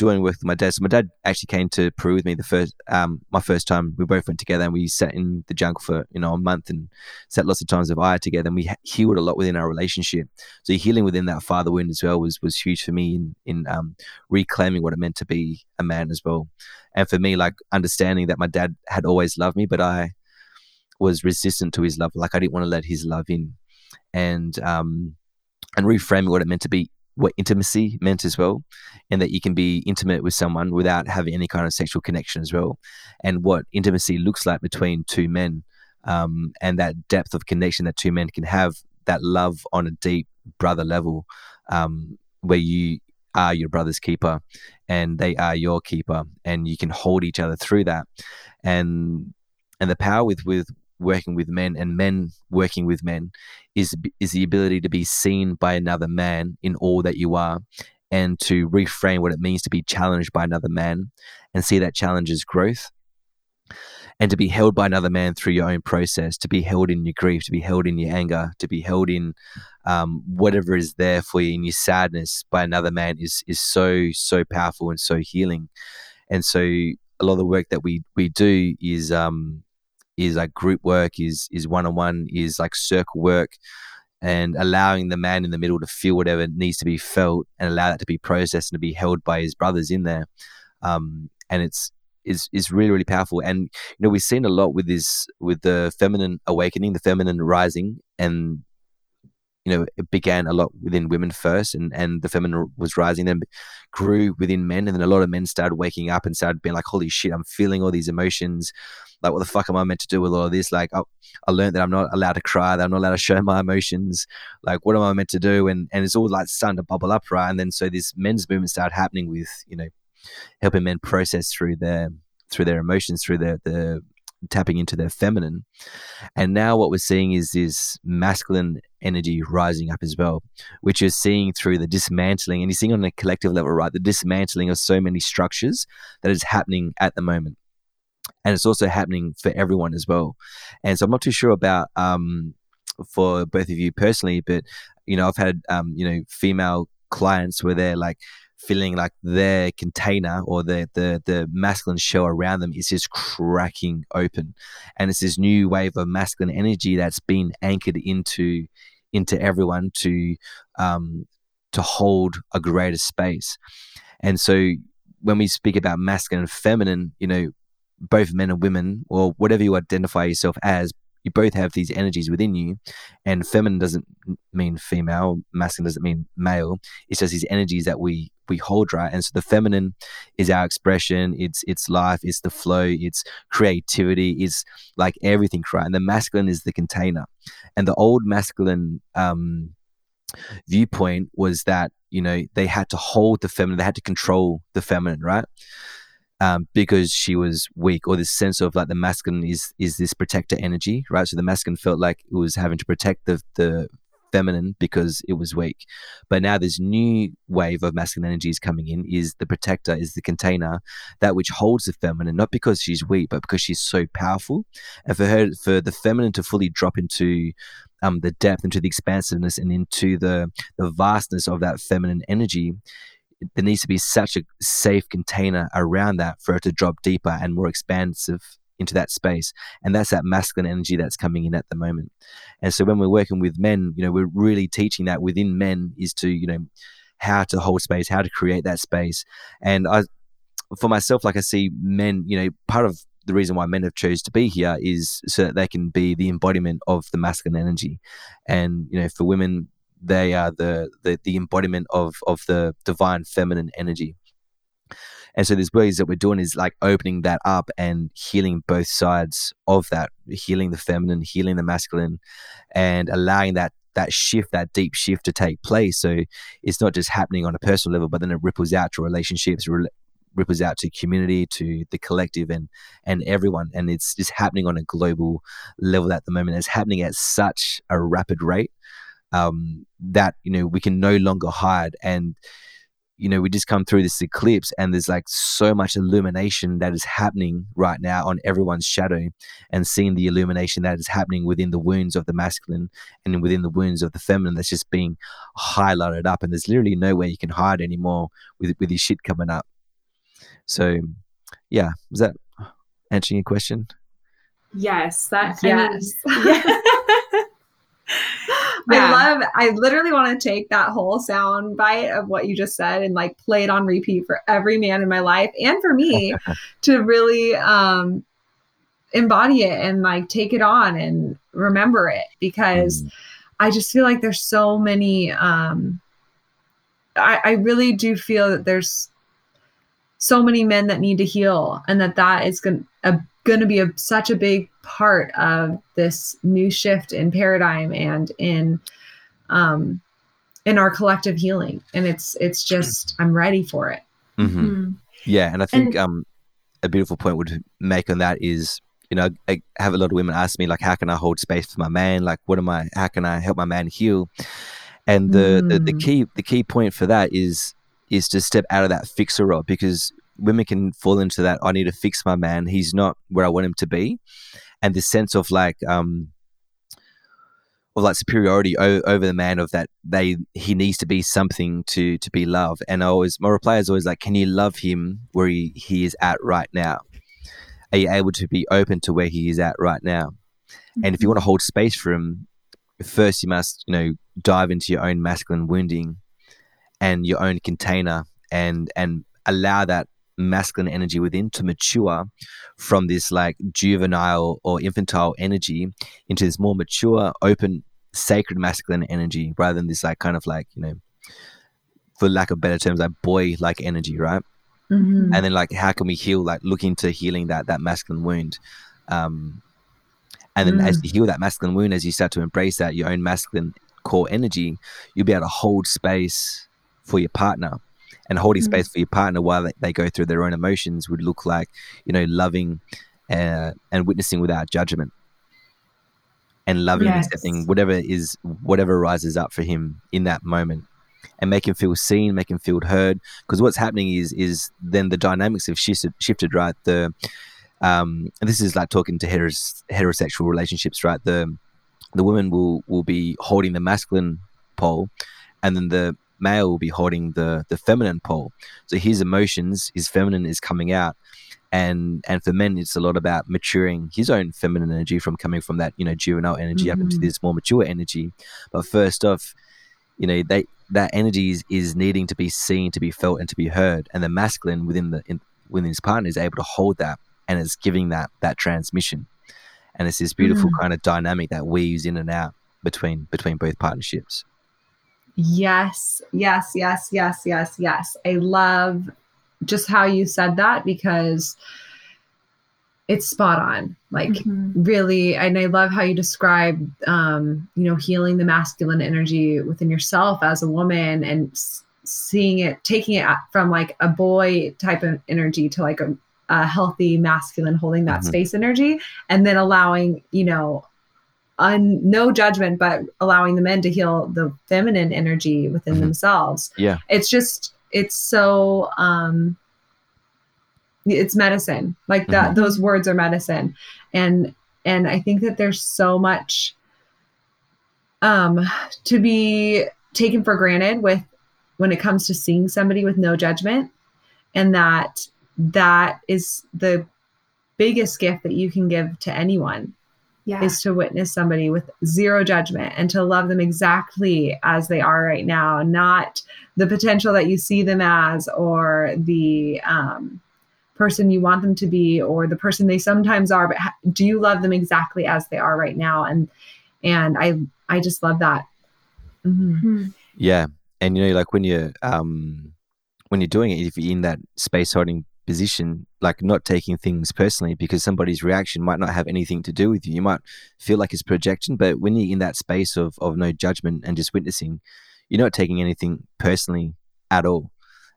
doing work with my dad. So my dad actually came to Peru with me the first, um, my first time. We both went together and we sat in the jungle for you know a month and sat lots of times of eye together. And we healed a lot within our relationship. So healing within that father wound as well was was huge for me in in um, reclaiming what it meant to be a man as well. And for me, like understanding that my dad had always loved me, but I was resistant to his love. Like I didn't want to let his love in, and um, and reframing what it meant to be what intimacy meant as well, and that you can be intimate with someone without having any kind of sexual connection as well, and what intimacy looks like between two men, um, and that depth of connection that two men can have, that love on a deep brother level, um, where you are your brother's keeper and they are your keeper and you can hold each other through that. And and the power with with working with men and men working with men is is the ability to be seen by another man in all that you are and to reframe what it means to be challenged by another man and see that challenge as growth and to be held by another man through your own process to be held in your grief to be held in your anger to be held in um, whatever is there for you in your sadness by another man is is so so powerful and so healing. And so a lot of the work that we we do is um, is like group work, is is one on one, is like circle work, and allowing the man in the middle to feel whatever needs to be felt and allow that to be processed and to be held by his brothers in there. Um, and it's is is really really powerful. And you know we've seen a lot with this with the feminine awakening, the feminine rising, and you know it began a lot within women first and and the feminine was rising then grew within men and then a lot of men started waking up and started being like holy shit i'm feeling all these emotions like, what the fuck am I meant to do with all of this? Like, I, I learned that I'm not allowed to cry, that I'm not allowed to show my emotions. Like, what am I meant to do? And and it's all like starting to bubble up, right? And then so this men's movement started happening with you know helping men process through their through their emotions, through their the tapping into their feminine. And now what we're seeing is this masculine energy rising up as well, which you're seeing through the dismantling, and you're seeing on a collective level, right? The dismantling of so many structures that is happening at the moment and it's also happening for everyone as well. And so I'm not too sure about um, for both of you personally, but you know, I've had um, you know female clients where they're like feeling like their container or the the the masculine shell around them is just cracking open, and it's this new wave of masculine energy that's been anchored into into everyone to um, to hold a greater space, and so when we speak about masculine and feminine, you know, both men and women, or whatever you identify yourself as, you both have these energies within you. And feminine doesn't mean female, masculine doesn't mean male. It's just these energies that we we hold, right? And so the feminine is our expression, it's it's life, it's the flow, it's creativity, it's like everything, right? And the masculine is the container. And the old masculine um viewpoint was that you know they had to hold the feminine they had to control the feminine right um, because she was weak, or this sense of like the masculine is is this protector energy, right? So the masculine felt like it was having to protect the the feminine because it was weak. But now this new wave of masculine energy is coming in is the protector, is the container, that which holds the feminine, not because she's weak, but because she's so powerful. And for her, for the feminine to fully drop into um, the depth, into the expansiveness, and into the the vastness of that feminine energy, there needs to be such a safe container around that for it to drop deeper and more expansive into that space. And that's that masculine energy that's coming in at the moment. And so when we're working with men, you know, we're really teaching that within men is to, you know, how to hold space, how to create that space. And I, for myself, like I see men, you know, part of the reason why men have chose to be here is so that they can be the embodiment of the masculine energy. And, you know, for women, they are the, the, the embodiment of, of the divine feminine energy. And so there's ways that we're doing is like opening that up and healing both sides of that, healing the feminine, healing the masculine, and allowing that that shift, that deep shift to take place. So it's not just happening on a personal level, but then it ripples out to relationships, re- ripples out to community, to the collective, and and everyone. And it's just happening on a global level at the moment. It's happening at such a rapid rate um, that you know we can no longer hide and you know, we just come through this eclipse and there's like so much illumination that is happening right now on everyone's shadow and seeing the illumination that is happening within the wounds of the masculine and within the wounds of the feminine that's just being highlighted up. And there's literally nowhere you can hide anymore with, with this shit coming up. So, yeah, was that answering your question? Yes, that yes. I mean, yeah. Yeah. I love I literally want to take that whole sound bite of what you just said and like play it on repeat for every man in my life and for me to really um embody it and like take it on and remember it because mm. I just feel like there's so many um I, I really do feel that there's so many men that need to heal and that that is going to going to be a, such a big part of this new shift in paradigm and in um in our collective healing and it's it's just i'm ready for it mm-hmm. Mm-hmm. yeah and i think and, um a beautiful point would make on that is you know I have a lot of women ask me like how can i hold space for my man like what am i how can i help my man heal and the, mm. the, the mm. key the key point for that is is to step out of that fixer role because women can fall into that. I need to fix my man. He's not where I want him to be, and this sense of like um of like superiority o- over the man of that they he needs to be something to to be loved. And I always my reply is always like, can you love him where he, he is at right now? Are you able to be open to where he is at right now? Mm-hmm. And if you want to hold space for him, first you must you know dive into your own masculine wounding and your own container and and allow that masculine energy within to mature from this like juvenile or infantile energy into this more mature, open, sacred masculine energy rather than this like kind of like, you know, for lack of better terms, like boy like energy, right? Mm-hmm. And then like how can we heal like look into healing that that masculine wound. Um and then mm. as you heal that masculine wound, as you start to embrace that your own masculine core energy, you'll be able to hold space for your partner and holding mm-hmm. space for your partner while they go through their own emotions would look like you know loving uh, and witnessing without judgment. And loving yes. and accepting whatever is whatever rises up for him in that moment. And make him feel seen make him feel heard. Because what's happening is is then the dynamics have shifted shifted right? The um and this is like talking to heteros- heterosexual relationships right? The the woman will will be holding the masculine pole and then the male will be holding the the feminine pole. So his emotions, his feminine is coming out. And and for men it's a lot about maturing his own feminine energy from coming from that, you know, juvenile energy mm-hmm. up into mm-hmm. this more mature energy. But first off, you know, they that energy is, is needing to be seen, to be felt, and to be heard. And the masculine within the in, within his partner is able to hold that and is giving that that transmission. And it's this beautiful mm. kind of dynamic that weaves in and out between between both partnerships. Yes, yes, yes, yes, yes, yes. I love just how you said that because it's spot on. Like mm-hmm. really, and I love how you describe, um, you know, healing the masculine energy within yourself as a woman and seeing it, taking it from like a boy type of energy to like a, a healthy masculine holding that mm-hmm. space energy, and then allowing, you know, un, no judgment, but allowing the men to heal the feminine energy within mm-hmm. themselves. Yeah. It's just, it's so, um, it's medicine like that. Mm-hmm. Those words are medicine. And, and I think that there's so much, um, to be taken for granted with when it comes to seeing somebody with no judgment and that that is the biggest gift that you can give to anyone yeah. is to witness somebody with zero judgment and to love them exactly as they are right now, not the potential that you see them as or the um, person you want them to be or the person they sometimes are. But ha- do you love them exactly as they are right now? And and I I just love that. Mm-hmm. Hmm. Yeah, and you know, like when you're um, when you're doing it, if you're in that space holding position, like not taking things personally because somebody's reaction might not have anything to do with you. You might feel like it's projection, but when you're in that space of, of no judgment and just witnessing, you're not taking anything personally at all.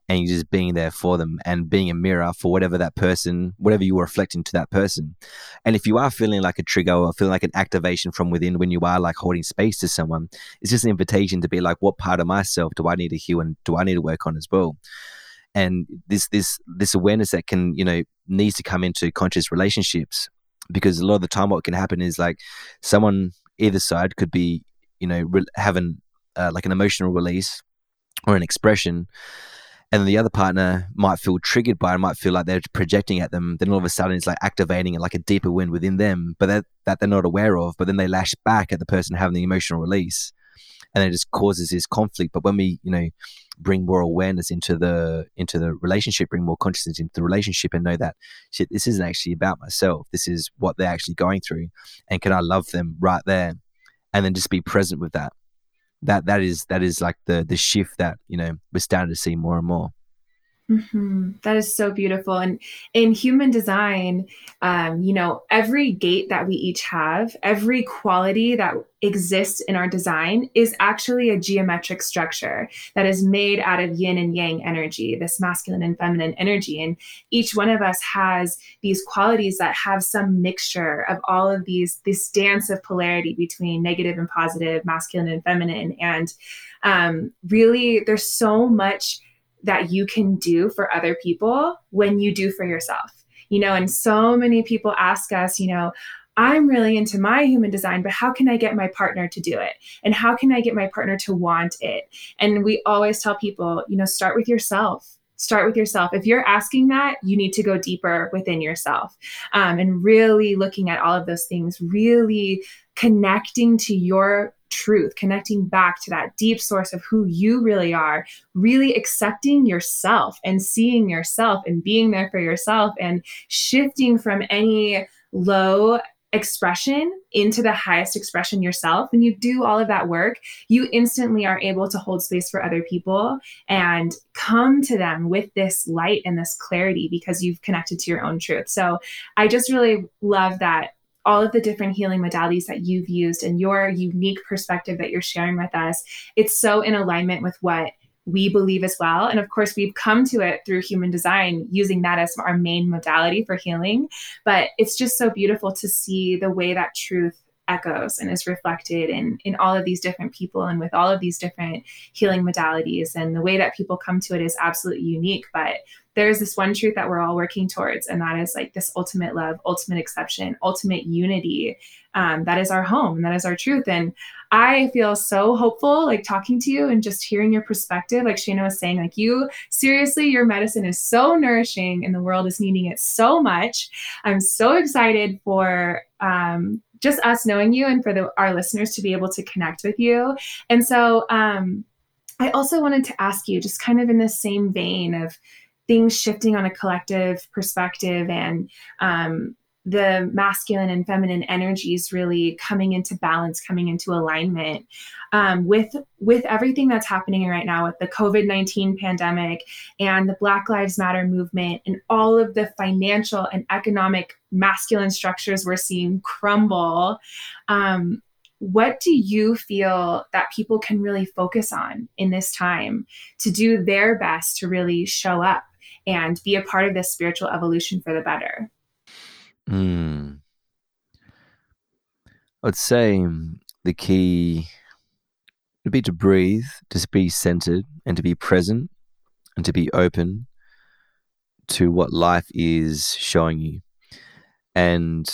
and you're just being there for them and being a mirror for whatever that person, whatever you are reflecting to that person. And if you are feeling like a trigger or feeling like an activation from within when you are like holding space to someone, it's just an invitation to be like, what part of myself do I need to heal and do I need to work on as well? And this this this awareness that can you know needs to come into conscious relationships because a lot of the time what can happen is like someone either side could be you know re- having uh, like an emotional release or an expression and the other partner might feel triggered by it, might feel like they're projecting at them. Then all of a sudden, it's like activating like a deeper wind within them, but that, that they're not aware of. But then they lash back at the person having the emotional release, and it just causes this conflict. But when we, you know, bring more awareness into the into the relationship, bring more consciousness into the relationship, and know that shit, this isn't actually about myself. This is what they're actually going through, and can I love them right there, and then just be present with that? That that is that is like the the shift that you know we're starting to see more and more Mm-hmm. That is so beautiful. And in human design, um, you know, every gate that we each have, every quality that exists in our design is actually a geometric structure that is made out of yin and yang energy, this masculine and feminine energy. And each one of us has these qualities that have some mixture of all of these, this dance of polarity between negative and positive, masculine and feminine. And um, really, there's so much that you can do for other people when you do for yourself. You know, and so many people ask us, you know, I'm really into my human design, but how can I get my partner to do it? And how can I get my partner to want it? And we always tell people, you know, start with yourself. Start with yourself. If you're asking that, you need to go deeper within yourself um, and really looking at all of those things, really connecting to your truth, connecting back to that deep source of who you really are, really accepting yourself and seeing yourself and being there for yourself and shifting from any low expression into the highest expression yourself. And you do all of that work you instantly are able to hold space for other people and come to them with this light and this clarity because you've connected to your own truth. So i just really love that all of the different healing modalities that you've used and your unique perspective that you're sharing with us. It's so in alignment with what we believe as well. And of course, we've come to it through human design, using that as our main modality for healing. But it's just so beautiful to see the way that truth echoes and is reflected in in all of these different people and with all of these different healing modalities and the way that people come to it is absolutely unique but there's this one truth that we're all working towards, and that is like this ultimate love, ultimate exception, ultimate unity. Um, that is our home, that is our truth. And I feel so hopeful, like talking to you and just hearing your perspective. Like Shana was saying, like you seriously, your medicine is so nourishing, and the world is needing it so much. I'm so excited for. Um, just us knowing you and for the, our listeners to be able to connect with you. And so um, I also wanted to ask you, just kind of in the same vein of things shifting on a collective perspective and um, the masculine and feminine energies really coming into balance coming into alignment um, with with everything that's happening right now with the covid-19 pandemic and the black lives matter movement and all of the financial and economic masculine structures we're seeing crumble um, what do you feel that people can really focus on in this time to do their best to really show up and be a part of this spiritual evolution for the better? Mm. I'd say the key would be to breathe, to be centered, and to be present, and to be open to what life is showing you. And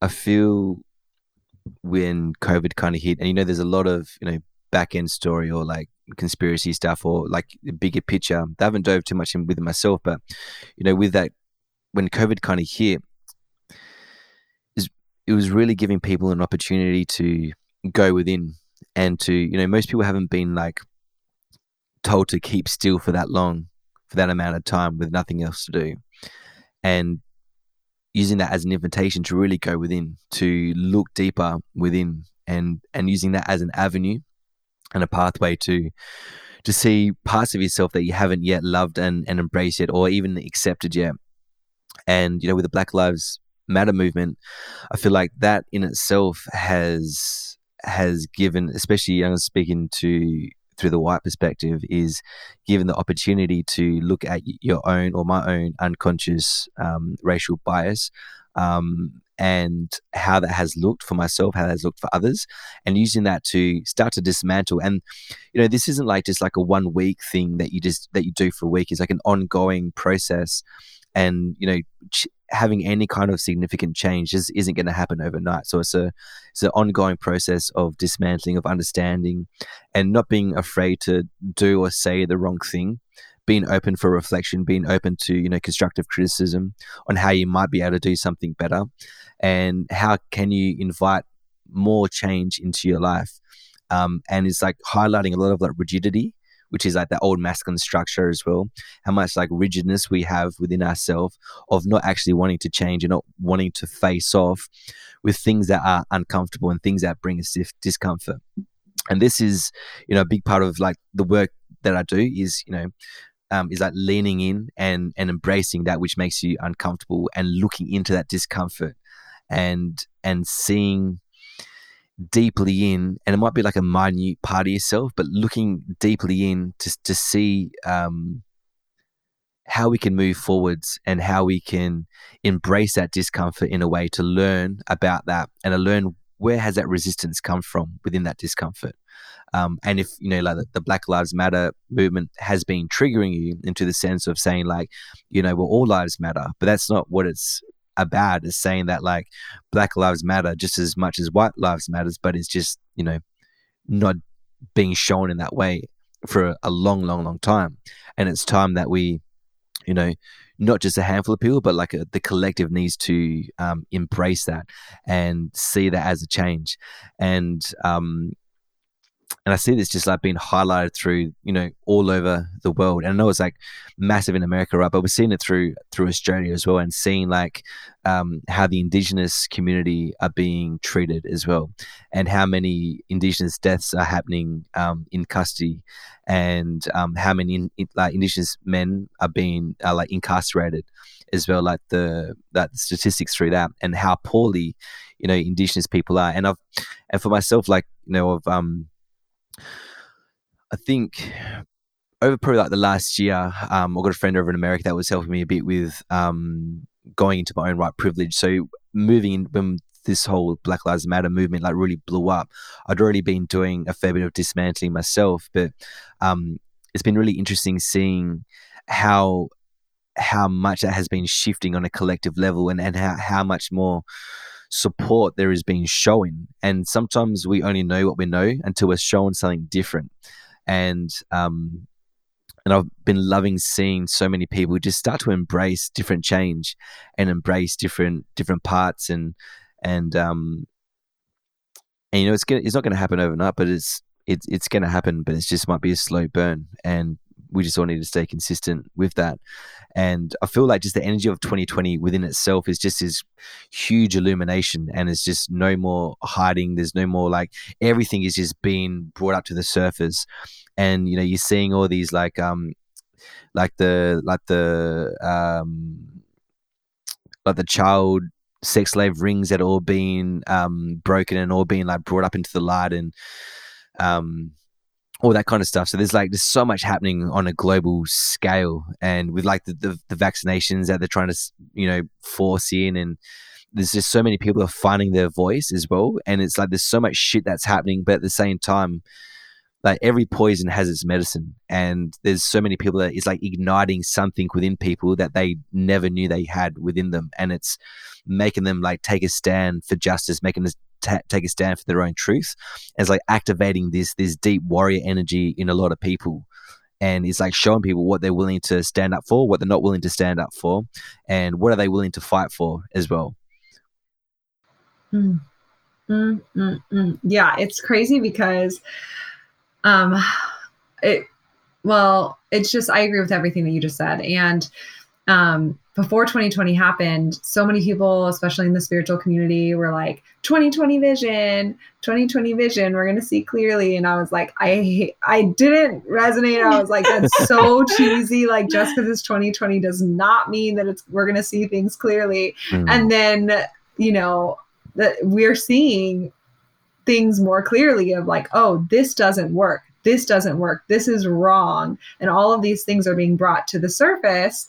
I feel when COVID kind of hit, and you know, there's a lot of you know back end story or like conspiracy stuff or like bigger picture. I haven't dove too much in with myself, but you know, with that, when COVID kind of hit, it was really giving people an opportunity to go within and to, you know, most people haven't been like told to keep still for that long, for that amount of time with nothing else to do. And using that as an invitation to really go within, to look deeper within and and using that as an avenue and a pathway to to see parts of yourself that you haven't yet loved and, and embraced yet or even accepted yet. And, you know, with the Black Lives Matter movement, I feel like that in itself has has given, especially I was speaking to through the white perspective is given the opportunity to look at your own or my own unconscious um, racial bias um, and how that has looked for myself, how that has looked for others, and using that to start to dismantle. And you know, this isn't like just like a one week thing that you just that you do for a week. It's like an ongoing process, and you know, ch- having any kind of significant change just isn't going to happen overnight. So it's a it's an ongoing process of dismantling, of understanding, and not being afraid to do or say the wrong thing being open for reflection, being open to you know constructive criticism on how you might be able to do something better, and how can you invite more change into your life. Um, and it's like highlighting a lot of like rigidity, which is like that old masculine structure as well. How much like rigidness we have within ourselves of not actually wanting to change and not wanting to face off with things that are uncomfortable and things that bring us discomfort. And this is, you know, a big part of like the work that I do is, you know, um, is like leaning in and and embracing that which makes you uncomfortable and looking into that discomfort and and seeing deeply in and it might be like a minute part of yourself but looking deeply in to, to see um, how we can move forwards and how we can embrace that discomfort in a way to learn about that and to learn where has that resistance come from within that discomfort. Um, and if you know, like the, the, Black Lives Matter movement has been triggering you into the sense of saying, like, you know, well, all lives matter, but that's not what it's about. Is saying that like Black Lives Matter just as much as White Lives Matters, but it's just you know not being shown in that way for a long, long, long time. And it's time that we, you know, not just a handful of people, but like a, the collective needs to um, embrace that and see that as a change. And um, and I see this just like being highlighted through you know all over the world. And I know it's like massive in America, right? But we're seeing it through through Australia as well, and seeing like um, how the Indigenous community are being treated as well, and how many Indigenous deaths are happening um, in custody, and um, how many in, in, like Indigenous men are being uh, like incarcerated as well, like the that statistics through that, and how poorly you know Indigenous people are. And I've and for myself, like you know, of um I think over probably like the last year, um, I got a friend over in America that was helping me a bit with um, going into my own right privilege. So moving in when this whole Black Lives Matter movement like really blew up, I'd already been doing a fair bit of dismantling myself, but um, it's been really interesting seeing how how much that has been shifting on a collective level and, and how, how much more support there is being shown. And sometimes we only know what we know until we're shown something different. And um, and I've been loving seeing so many people just start to embrace different change and embrace different different parts and and um and you know it's gonna it's not gonna happen overnight, but it's it's it's gonna happen, but it just might be a slow burn. And we just all need to stay consistent with that. And I feel like just the energy of 2020 within itself is just this huge illumination and it's just no more hiding. There's no more like everything is just being brought up to the surface. And, you know, you're seeing all these like, um, like the, like the, um, like the child sex slave rings that are all being um, broken and all being like brought up into the light and um, all that kind of stuff. So there's like there's so much happening on a global scale, and with like the, the, the vaccinations that they're trying to you know force in, and there's just so many people are finding their voice as well, and it's like there's so much shit that's happening, but at the same time, like every poison has its medicine, and there's so many people that it's like igniting something within people that they never knew they had within them, and it's making them like take a stand for justice, making us take a stand for their own truth. And it's like activating this this deep warrior energy in a lot of people. And it's like showing people what they're willing to stand up for, what they're not willing to stand up for, and what are they willing to fight for as well. Mm. yeah, it's crazy because um it well, it's just I agree with everything that you just said. And um before 2020 happened, so many people, especially in the spiritual community, were like, 2020 vision, 2020 vision, we're gonna see clearly. And I was like, I I didn't resonate. I was like, that's so cheesy. Like just because it's 2020 does not mean that it's we're gonna see things clearly. Mm. And then, you know, that we're seeing things more clearly of like, oh, this doesn't work. this doesn't work, this is wrong. And all of these things are being brought to the surface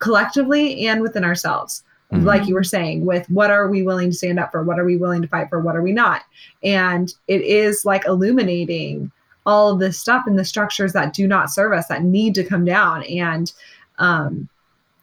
collectively and within ourselves. Mm-hmm. Like you were saying, with what are we willing to stand up for? What are we willing to fight for? What are we not? And it is like illuminating all of this stuff and the structures that do not serve us that need to come down. And um,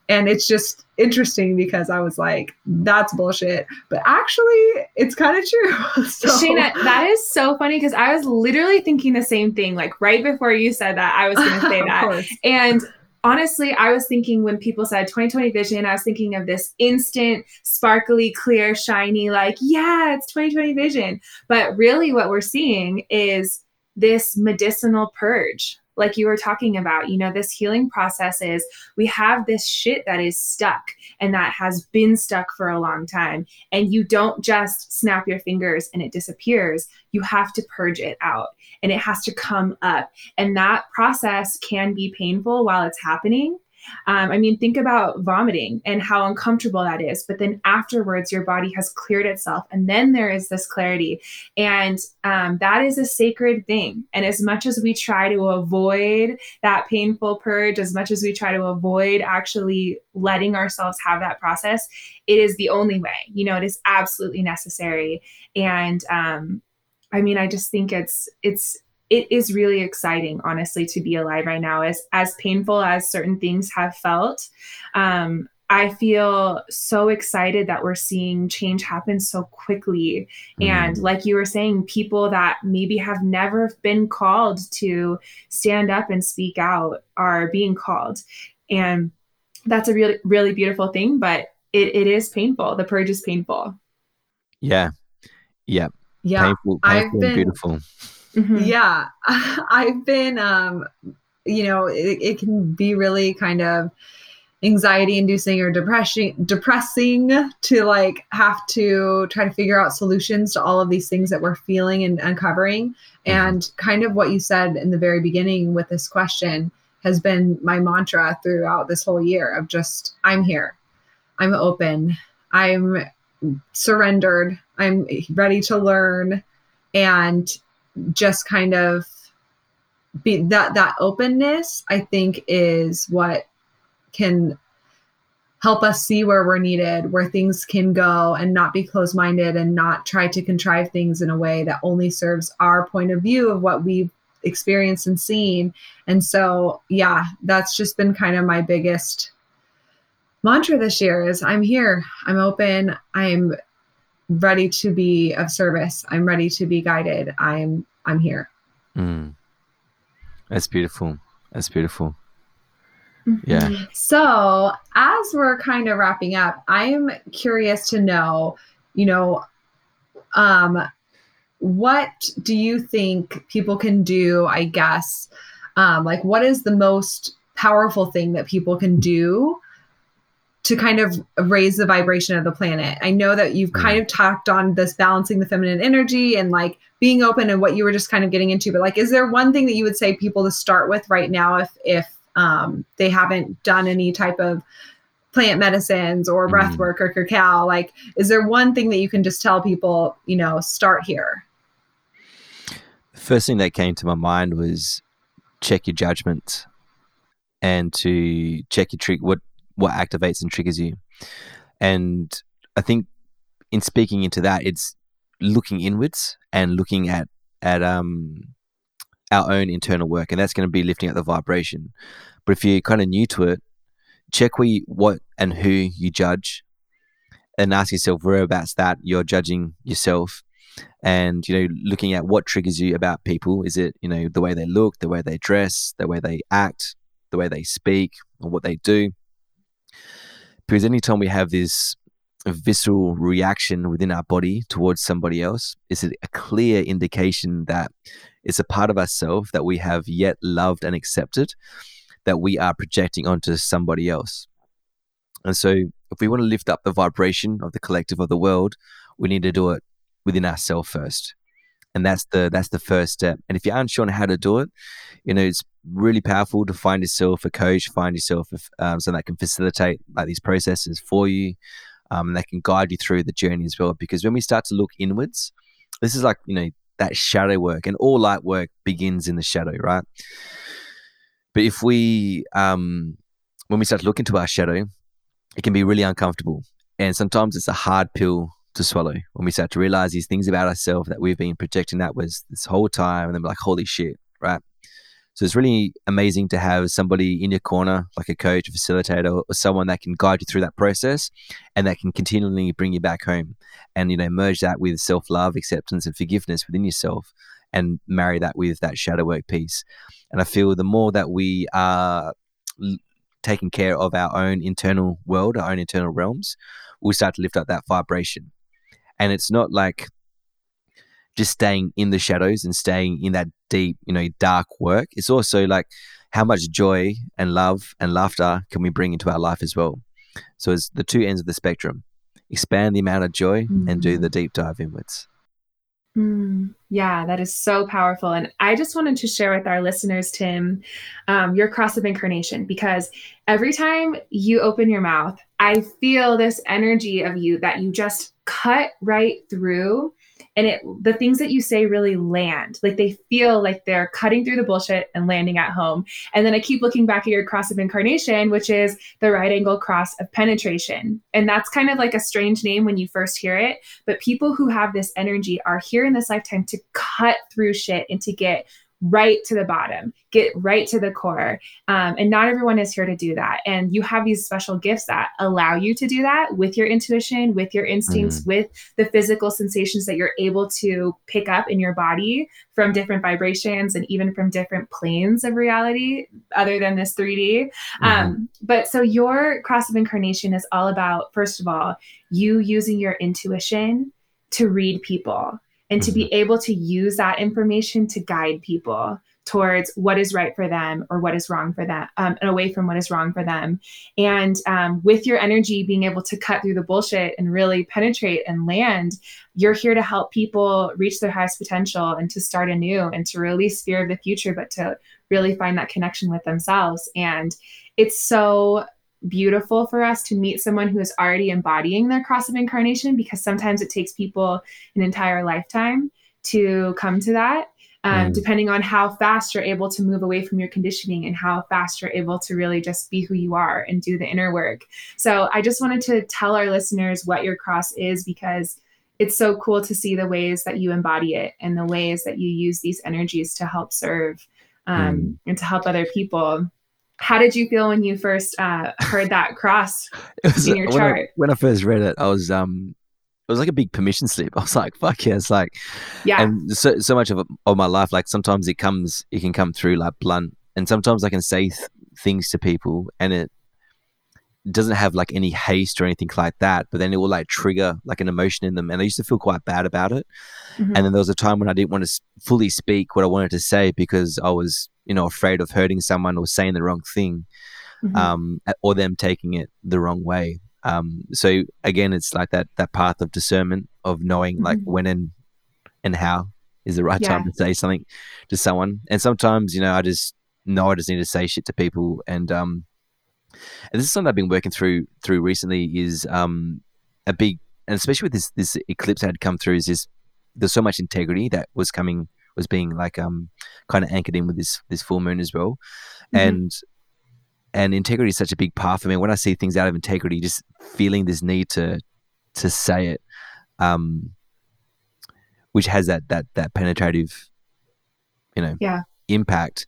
and it's just interesting because I was like, that's bullshit. But actually, it's kind of true. so. Shayna, that is so funny because I was literally thinking the same thing. Like right before you said that, I was going to say that. And honestly, I was thinking when people said 2020 vision, I was thinking of this instant, sparkly, clear, shiny, like, yeah, it's 2020 vision. But really, what we're seeing is this medicinal purge like you were talking about, you know, this healing process is we have this shit that is stuck and that has been stuck for a long time. And you don't just snap your fingers and it disappears. You have to purge it out and it has to come up. And that process can be painful while it's happening. Um, I mean, think about vomiting and how uncomfortable that is. But then afterwards, your body has cleared itself, and then there is this clarity. And um, that is a sacred thing. And as much as we try to avoid that painful purge, as much as we try to avoid actually letting ourselves have that process, it is the only way. You know, it is absolutely necessary. And um, I mean, I just think it's it's it is really exciting honestly to be alive right now as as painful as certain things have felt um, I feel so excited that we're seeing change happen so quickly. Mm. And like you were saying, people that maybe have never been called to stand up and speak out are being called. And that's a really, really beautiful thing, but it, it is painful. The purge is painful. Yeah. Yeah. Yeah. Painful, painful I've been, beautiful. Mm-hmm. Yeah. I've been, um, you know, it, it can be really kind of anxiety inducing or depressing depressing to like have to try to figure out solutions to all of these things that we're feeling and uncovering mm-hmm. and kind of what you said in the very beginning with this question has been my mantra throughout this whole year of just i'm here i'm open i'm surrendered i'm ready to learn and just kind of be that that openness i think is what can help us see where we're needed where things can go and not be closed-minded and not try to contrive things in a way that only serves our point of view of what we've experienced and seen. And so yeah that's just been kind of my biggest mantra this year is i'm here. I'm open. I'm ready to be of service. I'm ready to be guided. I'm I'm here. Mm. That's beautiful. That's beautiful. Mm-hmm. Yeah. So, as we're kind of wrapping up, I'm curious to know, you know, um, what do you think people can do? I guess, um, like, what is the most powerful thing that people can do to kind of raise the vibration of the planet. I know that you've kind mm. of talked on this balancing the feminine energy and like being open and what you were just kind of getting into, but like is there one thing that you would say people to start with right now if if um, they haven't done any type of plant medicines or breath mm. work or cacao like is there one thing that you can just tell people you know start here the first thing that came to my mind was check your judgment and to check your trick what what activates and triggers you. And I think in speaking into that, it's looking inwards and looking at at um our own internal work, and that's going to be lifting up the vibration. But if you're kind of new to it, check where you, what and who you judge, and ask yourself whereabouts that you're judging yourself, and you know looking at what triggers you about people. Is it you know the way they look, the way they dress, the way they act, the way they speak, or what they do? Because anytime we have this visceral reaction within our body towards somebody else, it's a, a clear indication that it's a part of ourselves that we have yet loved and accepted that we are projecting onto somebody else. And so, if we want to lift up the vibration of the collective of the world, we need to do it within ourselves first and that's the that's the first step. And if you aren't sure on how to do it you know it's really powerful to find yourself a coach find yourself um, someone that can facilitate like these processes for you um, and that can guide you through the journey as well. Because when we start to look inwards this is like you know that shadow work, and all light work begins in the shadow, right? But if we, um, when we start to look into our shadow, it can be really uncomfortable, and sometimes it's a hard pill to swallow when we start to realize these things about ourselves that we've been projecting that was this whole time, and then like, holy shit, right? So it's really amazing to have somebody in your corner, like a coach, a facilitator, or someone that can guide you through that process and that can continually bring you back home and, you know, merge that with self love, acceptance, and forgiveness within yourself and marry that with that shadow work piece. And I feel the more that we are taking care of our own internal world, our own internal realms, we start to lift up that vibration. And it's not like just staying in the shadows and staying in that deep, you know, dark work. It's also like how much joy and love and laughter can we bring into our life as well. So it's the two ends of the spectrum. Expand the amount of joy mm-hmm. and do the mm-hmm. deep dive inwards. Mm, yeah, that is so powerful. And I just wanted to share with our listeners, Tim, um, your cross of incarnation, because every time you open your mouth, I feel this energy of you that you just cut right through and it the things that you say really land. Like they feel like they're cutting through the bullshit and landing at home. And then i keep looking back at your cross of incarnation which is the right angle cross of penetration. And that's kind of like a strange name when you first hear it but people who have this energy are here in this lifetime to cut through shit and to get right to the bottom, get right to the core. Um, and not everyone is here to do that. And you have these special gifts that allow you to do that with your intuition, with your instincts, mm-hmm. with the physical sensations that you're able to pick up in your body from different vibrations and even from different planes of reality other than this 3D. Mm-hmm. Um, but so your cross of incarnation is all about, first of all, you using your intuition to read people and to be mm-hmm. able to use that information to guide people towards what is right for them or what is wrong for them um, and away from what is wrong for them and um, with your energy being able to cut through the bullshit and really penetrate and land you're here to help people reach their highest potential and to start anew and to release fear of the future but to really find that connection with themselves and it's so beautiful for us to meet someone who is already embodying their cross of incarnation because sometimes it takes people an entire lifetime to come to that. Um, mm. Depending on how fast you're able to move away from your conditioning and how fast you're able to really just be who you are and do the inner work. So, I just wanted to tell our listeners what your cross is because it's so cool to see the ways that you embody it and the ways that you use these energies to help serve um, mm. and to help other people how did you feel when you first uh, heard that cross was, in your when chart? I, when I first read it, I was um, it was like a big permission slip. I was like, "Fuck yeah!" It's like, yeah. And so so much of of my life, like sometimes it comes, it can come through like blunt, and sometimes I can say th- things to people, and it doesn't have like any haste or anything like that, but then it will like trigger like an emotion in them. And I used to feel quite bad about it. Mm-hmm. And then there was a time when I didn't want to fully speak what I wanted to say because I was you know afraid of hurting someone or saying the wrong thing mm-hmm. um, or them taking it the wrong way um, so again it's like that that path of discernment of knowing mm-hmm. like when and and how is the right yeah. time to say something to someone and sometimes you know i just know i just need to say shit to people and um and this is something i've been working through through recently is um a big and especially with this this eclipse that had come through is this there's so much integrity that was coming was being like um kind of anchored in with this this full moon as well, mm-hmm. and and integrity is such a big part for me. When I see things out of integrity, just feeling this need to to say it, um, which has that that that penetrative, you know, yeah. impact.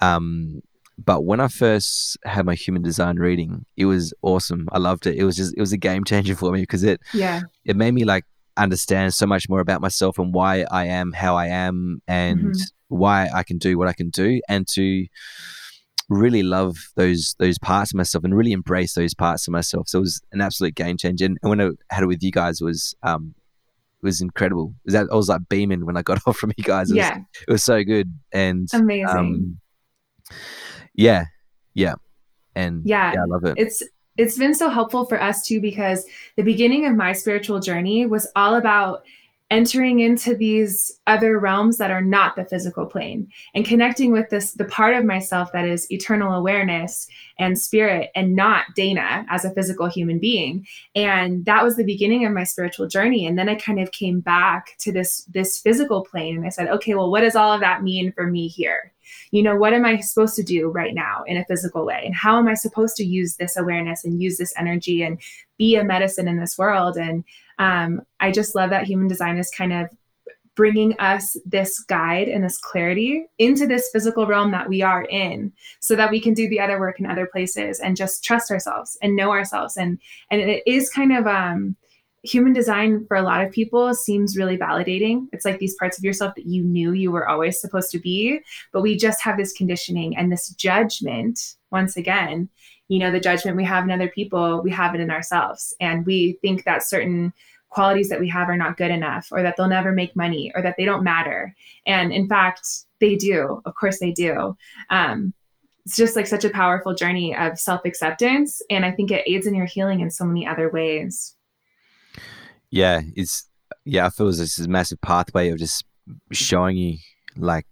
Um, but when I first had my human design reading, it was awesome. I loved it. It was just it was a game changer for me because it yeah it made me like understand so much more about myself and why I am how I am and mm-hmm. why I can do what I can do and to really love those those parts of myself and really embrace those parts of myself. So it was an absolute game changer. And when I had it with you guys it was um it was incredible. It was that I was like beaming when I got off from you guys. It yeah. Was, it was so good. And amazing. Um, yeah. Yeah. And yeah, yeah, I love it. It's it's been so helpful for us too because the beginning of my spiritual journey was all about entering into these other realms that are not the physical plane and connecting with this the part of myself that is eternal awareness and spirit and not Dana as a physical human being. And that was the beginning of my spiritual journey. And then I kind of came back to this this physical plane and I said, okay, well, what does all of that mean for me here? You know, what am I supposed to do right now in a physical way? And how am I supposed to use this awareness and use this energy and be a medicine in this world? And um, I just love that human design is kind of bringing us this guide and this clarity into this physical realm that we are in so that we can do the other work in other places and just trust ourselves and know ourselves and and it is kind of um human design for a lot of people seems really validating. It's like these parts of yourself that you knew you were always supposed to be, but we just have this conditioning and this judgment once again. You know, the judgment we have in other people, we have it in ourselves. And we think that certain qualities that we have are not good enough or that they'll never make money or that they don't matter. And in fact they do. Of course they do. Um, it's just like such a powerful journey of self-acceptance and i think it aids in your healing in so many other ways. Yeah it's yeah i feel this massive pathway of just showing you like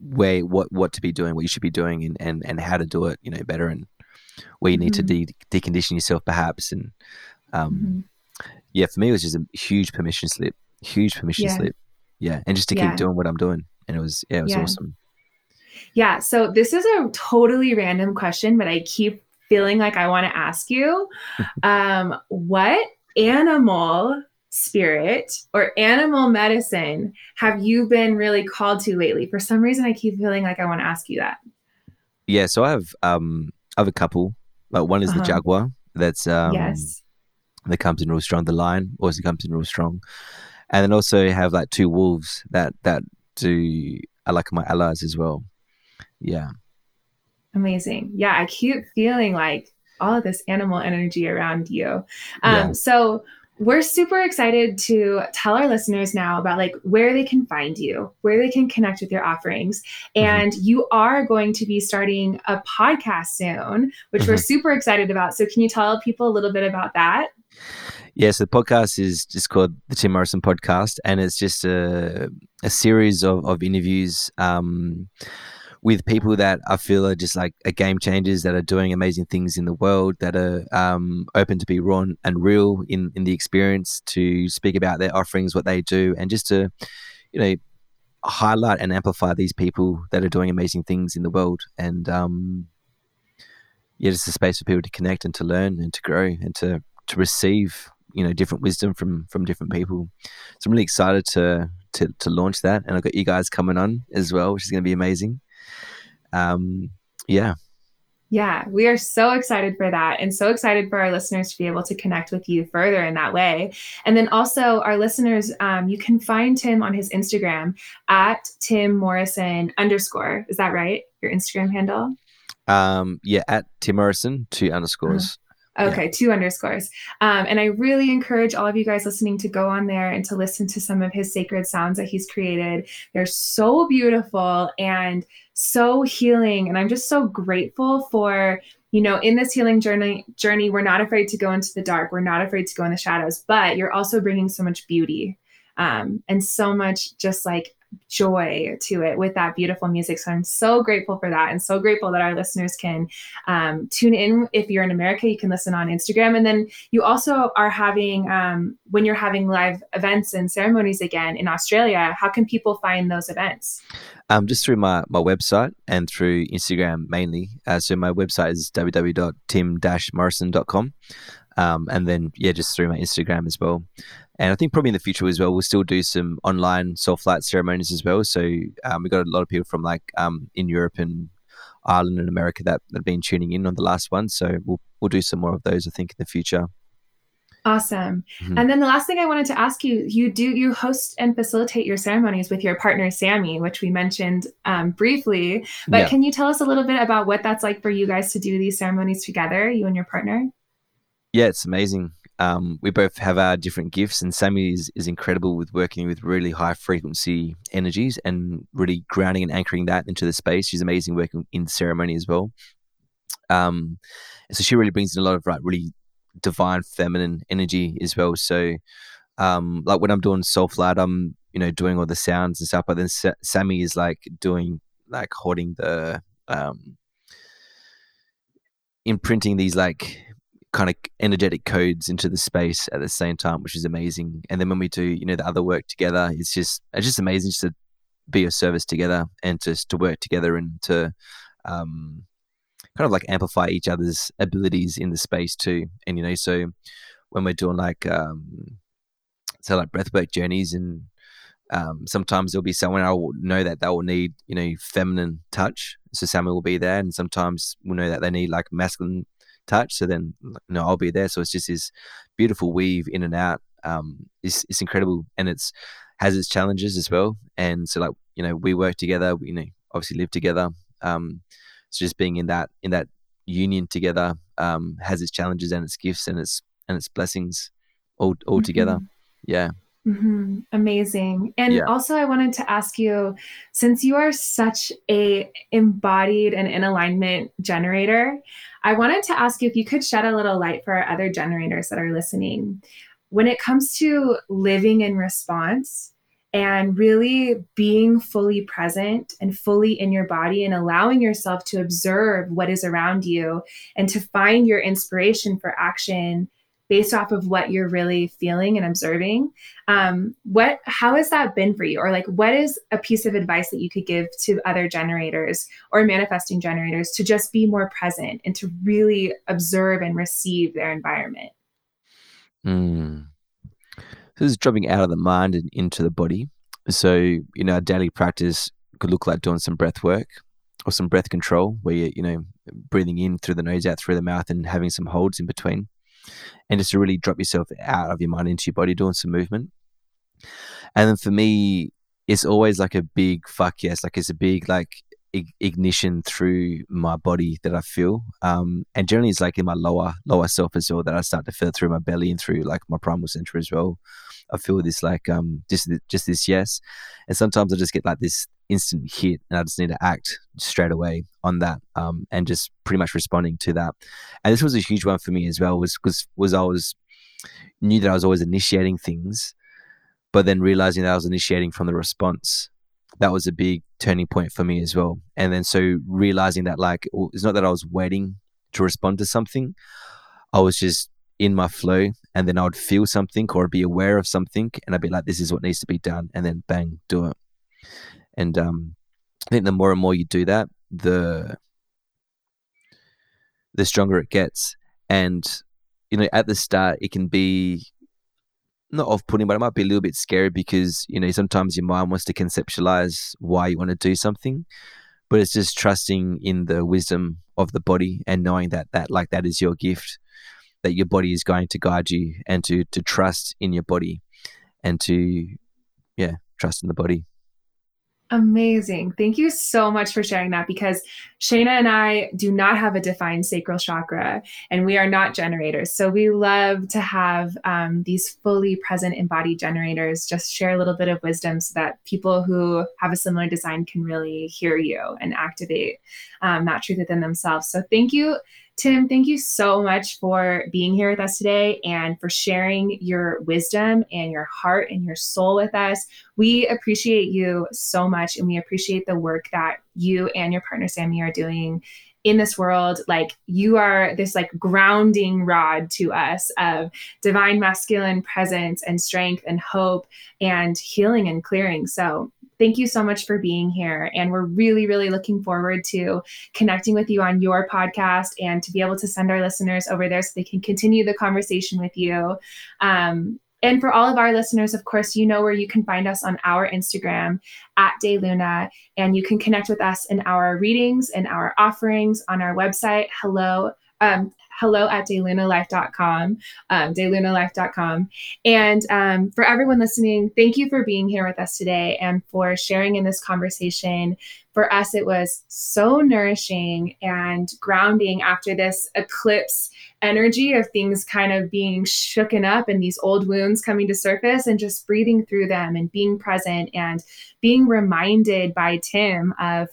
where what what to be doing what you should be doing and and, and how to do it you know better and where you need mm-hmm. to de- decondition yourself perhaps and um mm-hmm yeah, for me, it was just a huge permission slip, huge permission yeah. slip. Yeah. And just to yeah. keep doing what I'm doing. And it was, yeah, it was yeah. awesome. Yeah. So this is a totally random question, but I keep feeling like I want to ask you um, what animal spirit or animal medicine have you been really called to lately? For some reason, I keep feeling like I want to ask you that. Yeah. So I have, um, I have a couple. Like one is uh-huh. the jaguar. That's um, yes that comes in real strong. The lion also comes in real strong, and then also have like two wolves that that do are like my allies as well. Yeah, amazing. Yeah, I keep feeling like all of this animal energy around you. Um, yeah. So we're super excited to tell our listeners now about like where they can find you where they can connect with your offerings mm-hmm. and mm-hmm. you are going to be starting a podcast soon which mm-hmm. we're super excited about so can you tell people a little bit about that yeah, so the podcast is just called the Tim Morrison Podcast, and it's just a, a series of, of interviews um, with people that I feel are just like game changers that are doing amazing things in the world, that are um, open to be raw and real in, in the experience, to speak about their offerings, what they do, and just to, you know, highlight and amplify these people that are doing amazing things in the world. And um, yeah, just a space for people to connect and to learn and to grow and to to receive you know different wisdom from from different people. So I'm really excited to to to launch that, and I've got you guys coming on as well, which is going to be amazing. Um, yeah. Yeah, we are so excited for that and so excited for our listeners to be able to connect with you further in that way. And then also, our listeners, um, you can find Tim on his Instagram at Tim Morrison underscore. Is that right? Your Instagram handle? Um, yeah, at Tim Morrison, two underscores. Okay, yeah. two underscores. Um, and I really encourage all of you guys listening to go on there and to listen to some of his sacred sounds that he's created. They're so beautiful and so healing. And I'm just so grateful for, you know, in this healing journey, journey, we're not afraid to go into the dark. We're not afraid to go in the shadows, but you're also bringing so much beauty um, and so much just like joy to it with that beautiful music. So I'm so grateful for that and so grateful that our listeners can um, tune in. If you're in America, you can listen on Instagram. And then you also are having, um, when you're having live events and ceremonies again in Australia, how can people find those events? Um, just through my, my website and through Instagram mainly. Uh, so my website is www.tim-morrison.com. Um, and then, yeah, just through my Instagram as well. And I think probably in the future as well, we'll still do some online soul flight ceremonies as well. So um, we got a lot of people from like um, in Europe and Ireland and America that, that have been tuning in on the last one. So we'll we'll do some more of those, I think, in the future. Awesome. Mm-hmm. And then the last thing I wanted to ask you, you do you host and facilitate your ceremonies with your partner Sammy, which we mentioned um, briefly. But yeah. can you tell us a little bit about what that's like for you guys to do these ceremonies together, you and your partner? Yeah, it's amazing um, we both have our different gifts, and Sammy is, is incredible with working with really high frequency energies and really grounding and anchoring that into the space. She's amazing working in ceremony as well. Um, so she really brings in a lot of like really divine feminine energy as well. So, um, like when I'm doing soul flight, I'm you know doing all the sounds and stuff, but then Sa- Sammy is like doing like holding the um imprinting these like kind of energetic codes into the space at the same time, which is amazing. And then when we do, you know, the other work together, it's just it's just amazing just to be of service together and just to work together and to um, kind of like amplify each other's abilities in the space too. And you know, so when we're doing like um, so like breathwork journeys and um, sometimes there'll be someone I will know that they will need, you know, feminine touch. So Sammy will be there, and sometimes we'll know that they need like masculine touch. So then, you know, I'll be there. So it's just this beautiful weave in and out. Um, it's it's incredible, and it's has its challenges as well. And so like you know, we work together. We, you know, obviously live together. Um, so just being in that in that union together um, has its challenges and its gifts and its and its blessings all all mm-hmm. together. Yeah. Mm-hmm. Amazing. And yeah. also, I wanted to ask you, since you are such a embodied and in alignment generator, I wanted to ask you if you could shed a little light for our other generators that are listening. When it comes to living in response and really being fully present and fully in your body and allowing yourself to observe what is around you and to find your inspiration for action based off of what you're really feeling and observing. Um, what how has that been for you? Or like what is a piece of advice that you could give to other generators or manifesting generators to just be more present and to really observe and receive their environment? Mm. this is dropping out of the mind and into the body. So you know daily practice could look like doing some breath work or some breath control where you're you know breathing in through the nose out through the mouth and having some holds in between and just to really drop yourself out of your mind into your body, doing some movement. And then for me, it's always like a big fuck yes, like it's a big like ignition through my body that I feel. Um, and generally, it's like in my lower lower self as well that I start to feel through my belly and through like my primal center as well. I feel this like um just just this yes, and sometimes I just get like this instant hit and I just need to act straight away on that um, and just pretty much responding to that. And this was a huge one for me as well was because was I was knew that I was always initiating things, but then realizing that I was initiating from the response. That was a big turning point for me as well. And then so realizing that like it's not that I was waiting to respond to something. I was just in my flow and then I would feel something or be aware of something and I'd be like, this is what needs to be done and then bang, do it. And um, I think the more and more you do that, the the stronger it gets. And you know, at the start, it can be not off-putting, but it might be a little bit scary because you know sometimes your mind wants to conceptualize why you want to do something, but it's just trusting in the wisdom of the body and knowing that that like that is your gift, that your body is going to guide you, and to to trust in your body, and to yeah trust in the body. Amazing. Thank you so much for sharing that because Shayna and I do not have a defined sacral chakra and we are not generators. So we love to have um, these fully present embodied generators just share a little bit of wisdom so that people who have a similar design can really hear you and activate um, that truth within themselves. So thank you Tim, thank you so much for being here with us today and for sharing your wisdom and your heart and your soul with us. We appreciate you so much and we appreciate the work that you and your partner Sammy are doing in this world like you are this like grounding rod to us of divine masculine presence and strength and hope and healing and clearing so thank you so much for being here. And we're really, really looking forward to connecting with you on your podcast and to be able to send our listeners over there so they can continue the conversation with you. Um, and for all of our listeners, of course, you know where you can find us on our Instagram at DayLuna, and you can connect with us in our readings and our offerings on our website, hello, um, hello at daylunalife.com, um, daylunalife.com. And um, for everyone listening, thank you for being here with us today and for sharing in this conversation. For us, it was so nourishing and grounding after this eclipse energy of things kind of being shooken up and these old wounds coming to surface and just breathing through them and being present and being reminded by Tim of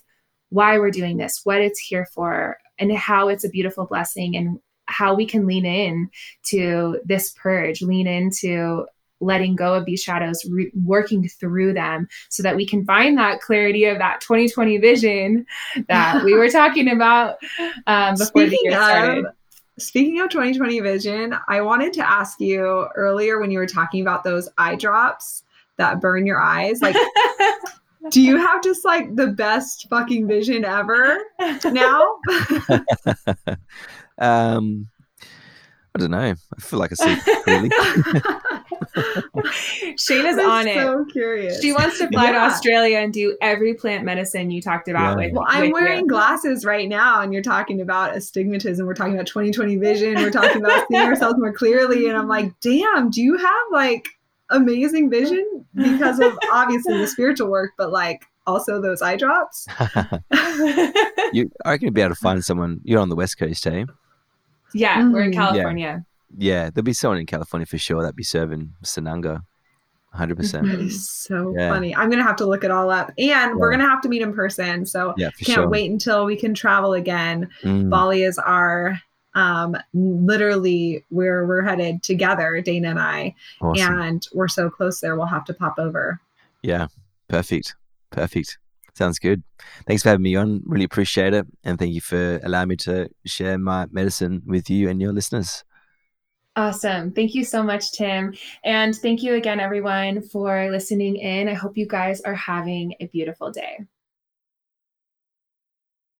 why we're doing this, what it's here for, and how it's a beautiful blessing and how we can lean in to this purge, lean into letting go of these shadows, re- working through them so that we can find that clarity of that 2020 vision that we were talking about um, before Speaking the year started. Of, Speaking of 2020 vision, I wanted to ask you earlier when you were talking about those eye drops that burn your eyes. Like, do you have just like the best fucking vision ever now? um, I don't know. I feel like I see clearly. Shayna's on it. So curious. She wants to fly yeah. to Australia and do every plant medicine you talked about. Yeah. With, well, I'm wearing you. glasses right now, and you're talking about astigmatism. We're talking about 2020 vision. We're talking about seeing ourselves more clearly. And I'm like, damn, do you have like amazing vision because of obviously the spiritual work, but like also those eye drops? you, I reckon you'd be able to find someone. You're on the West Coast, eh? Yeah, mm-hmm. we're in mm. California. Yeah. yeah. there'll be someone in California for sure that'd be serving Sananga. 100%. percent That is so yeah. funny. I'm going to have to look it all up. And yeah. we're going to have to meet in person. So yeah, can't sure. wait until we can travel again. Mm. Bali is our um literally where we're headed together dana and i awesome. and we're so close there we'll have to pop over yeah perfect perfect Sounds good. Thanks for having me on. Really appreciate it. And thank you for allowing me to share my medicine with you and your listeners. Awesome. Thank you so much, Tim. And thank you again, everyone, for listening in. I hope you guys are having a beautiful day.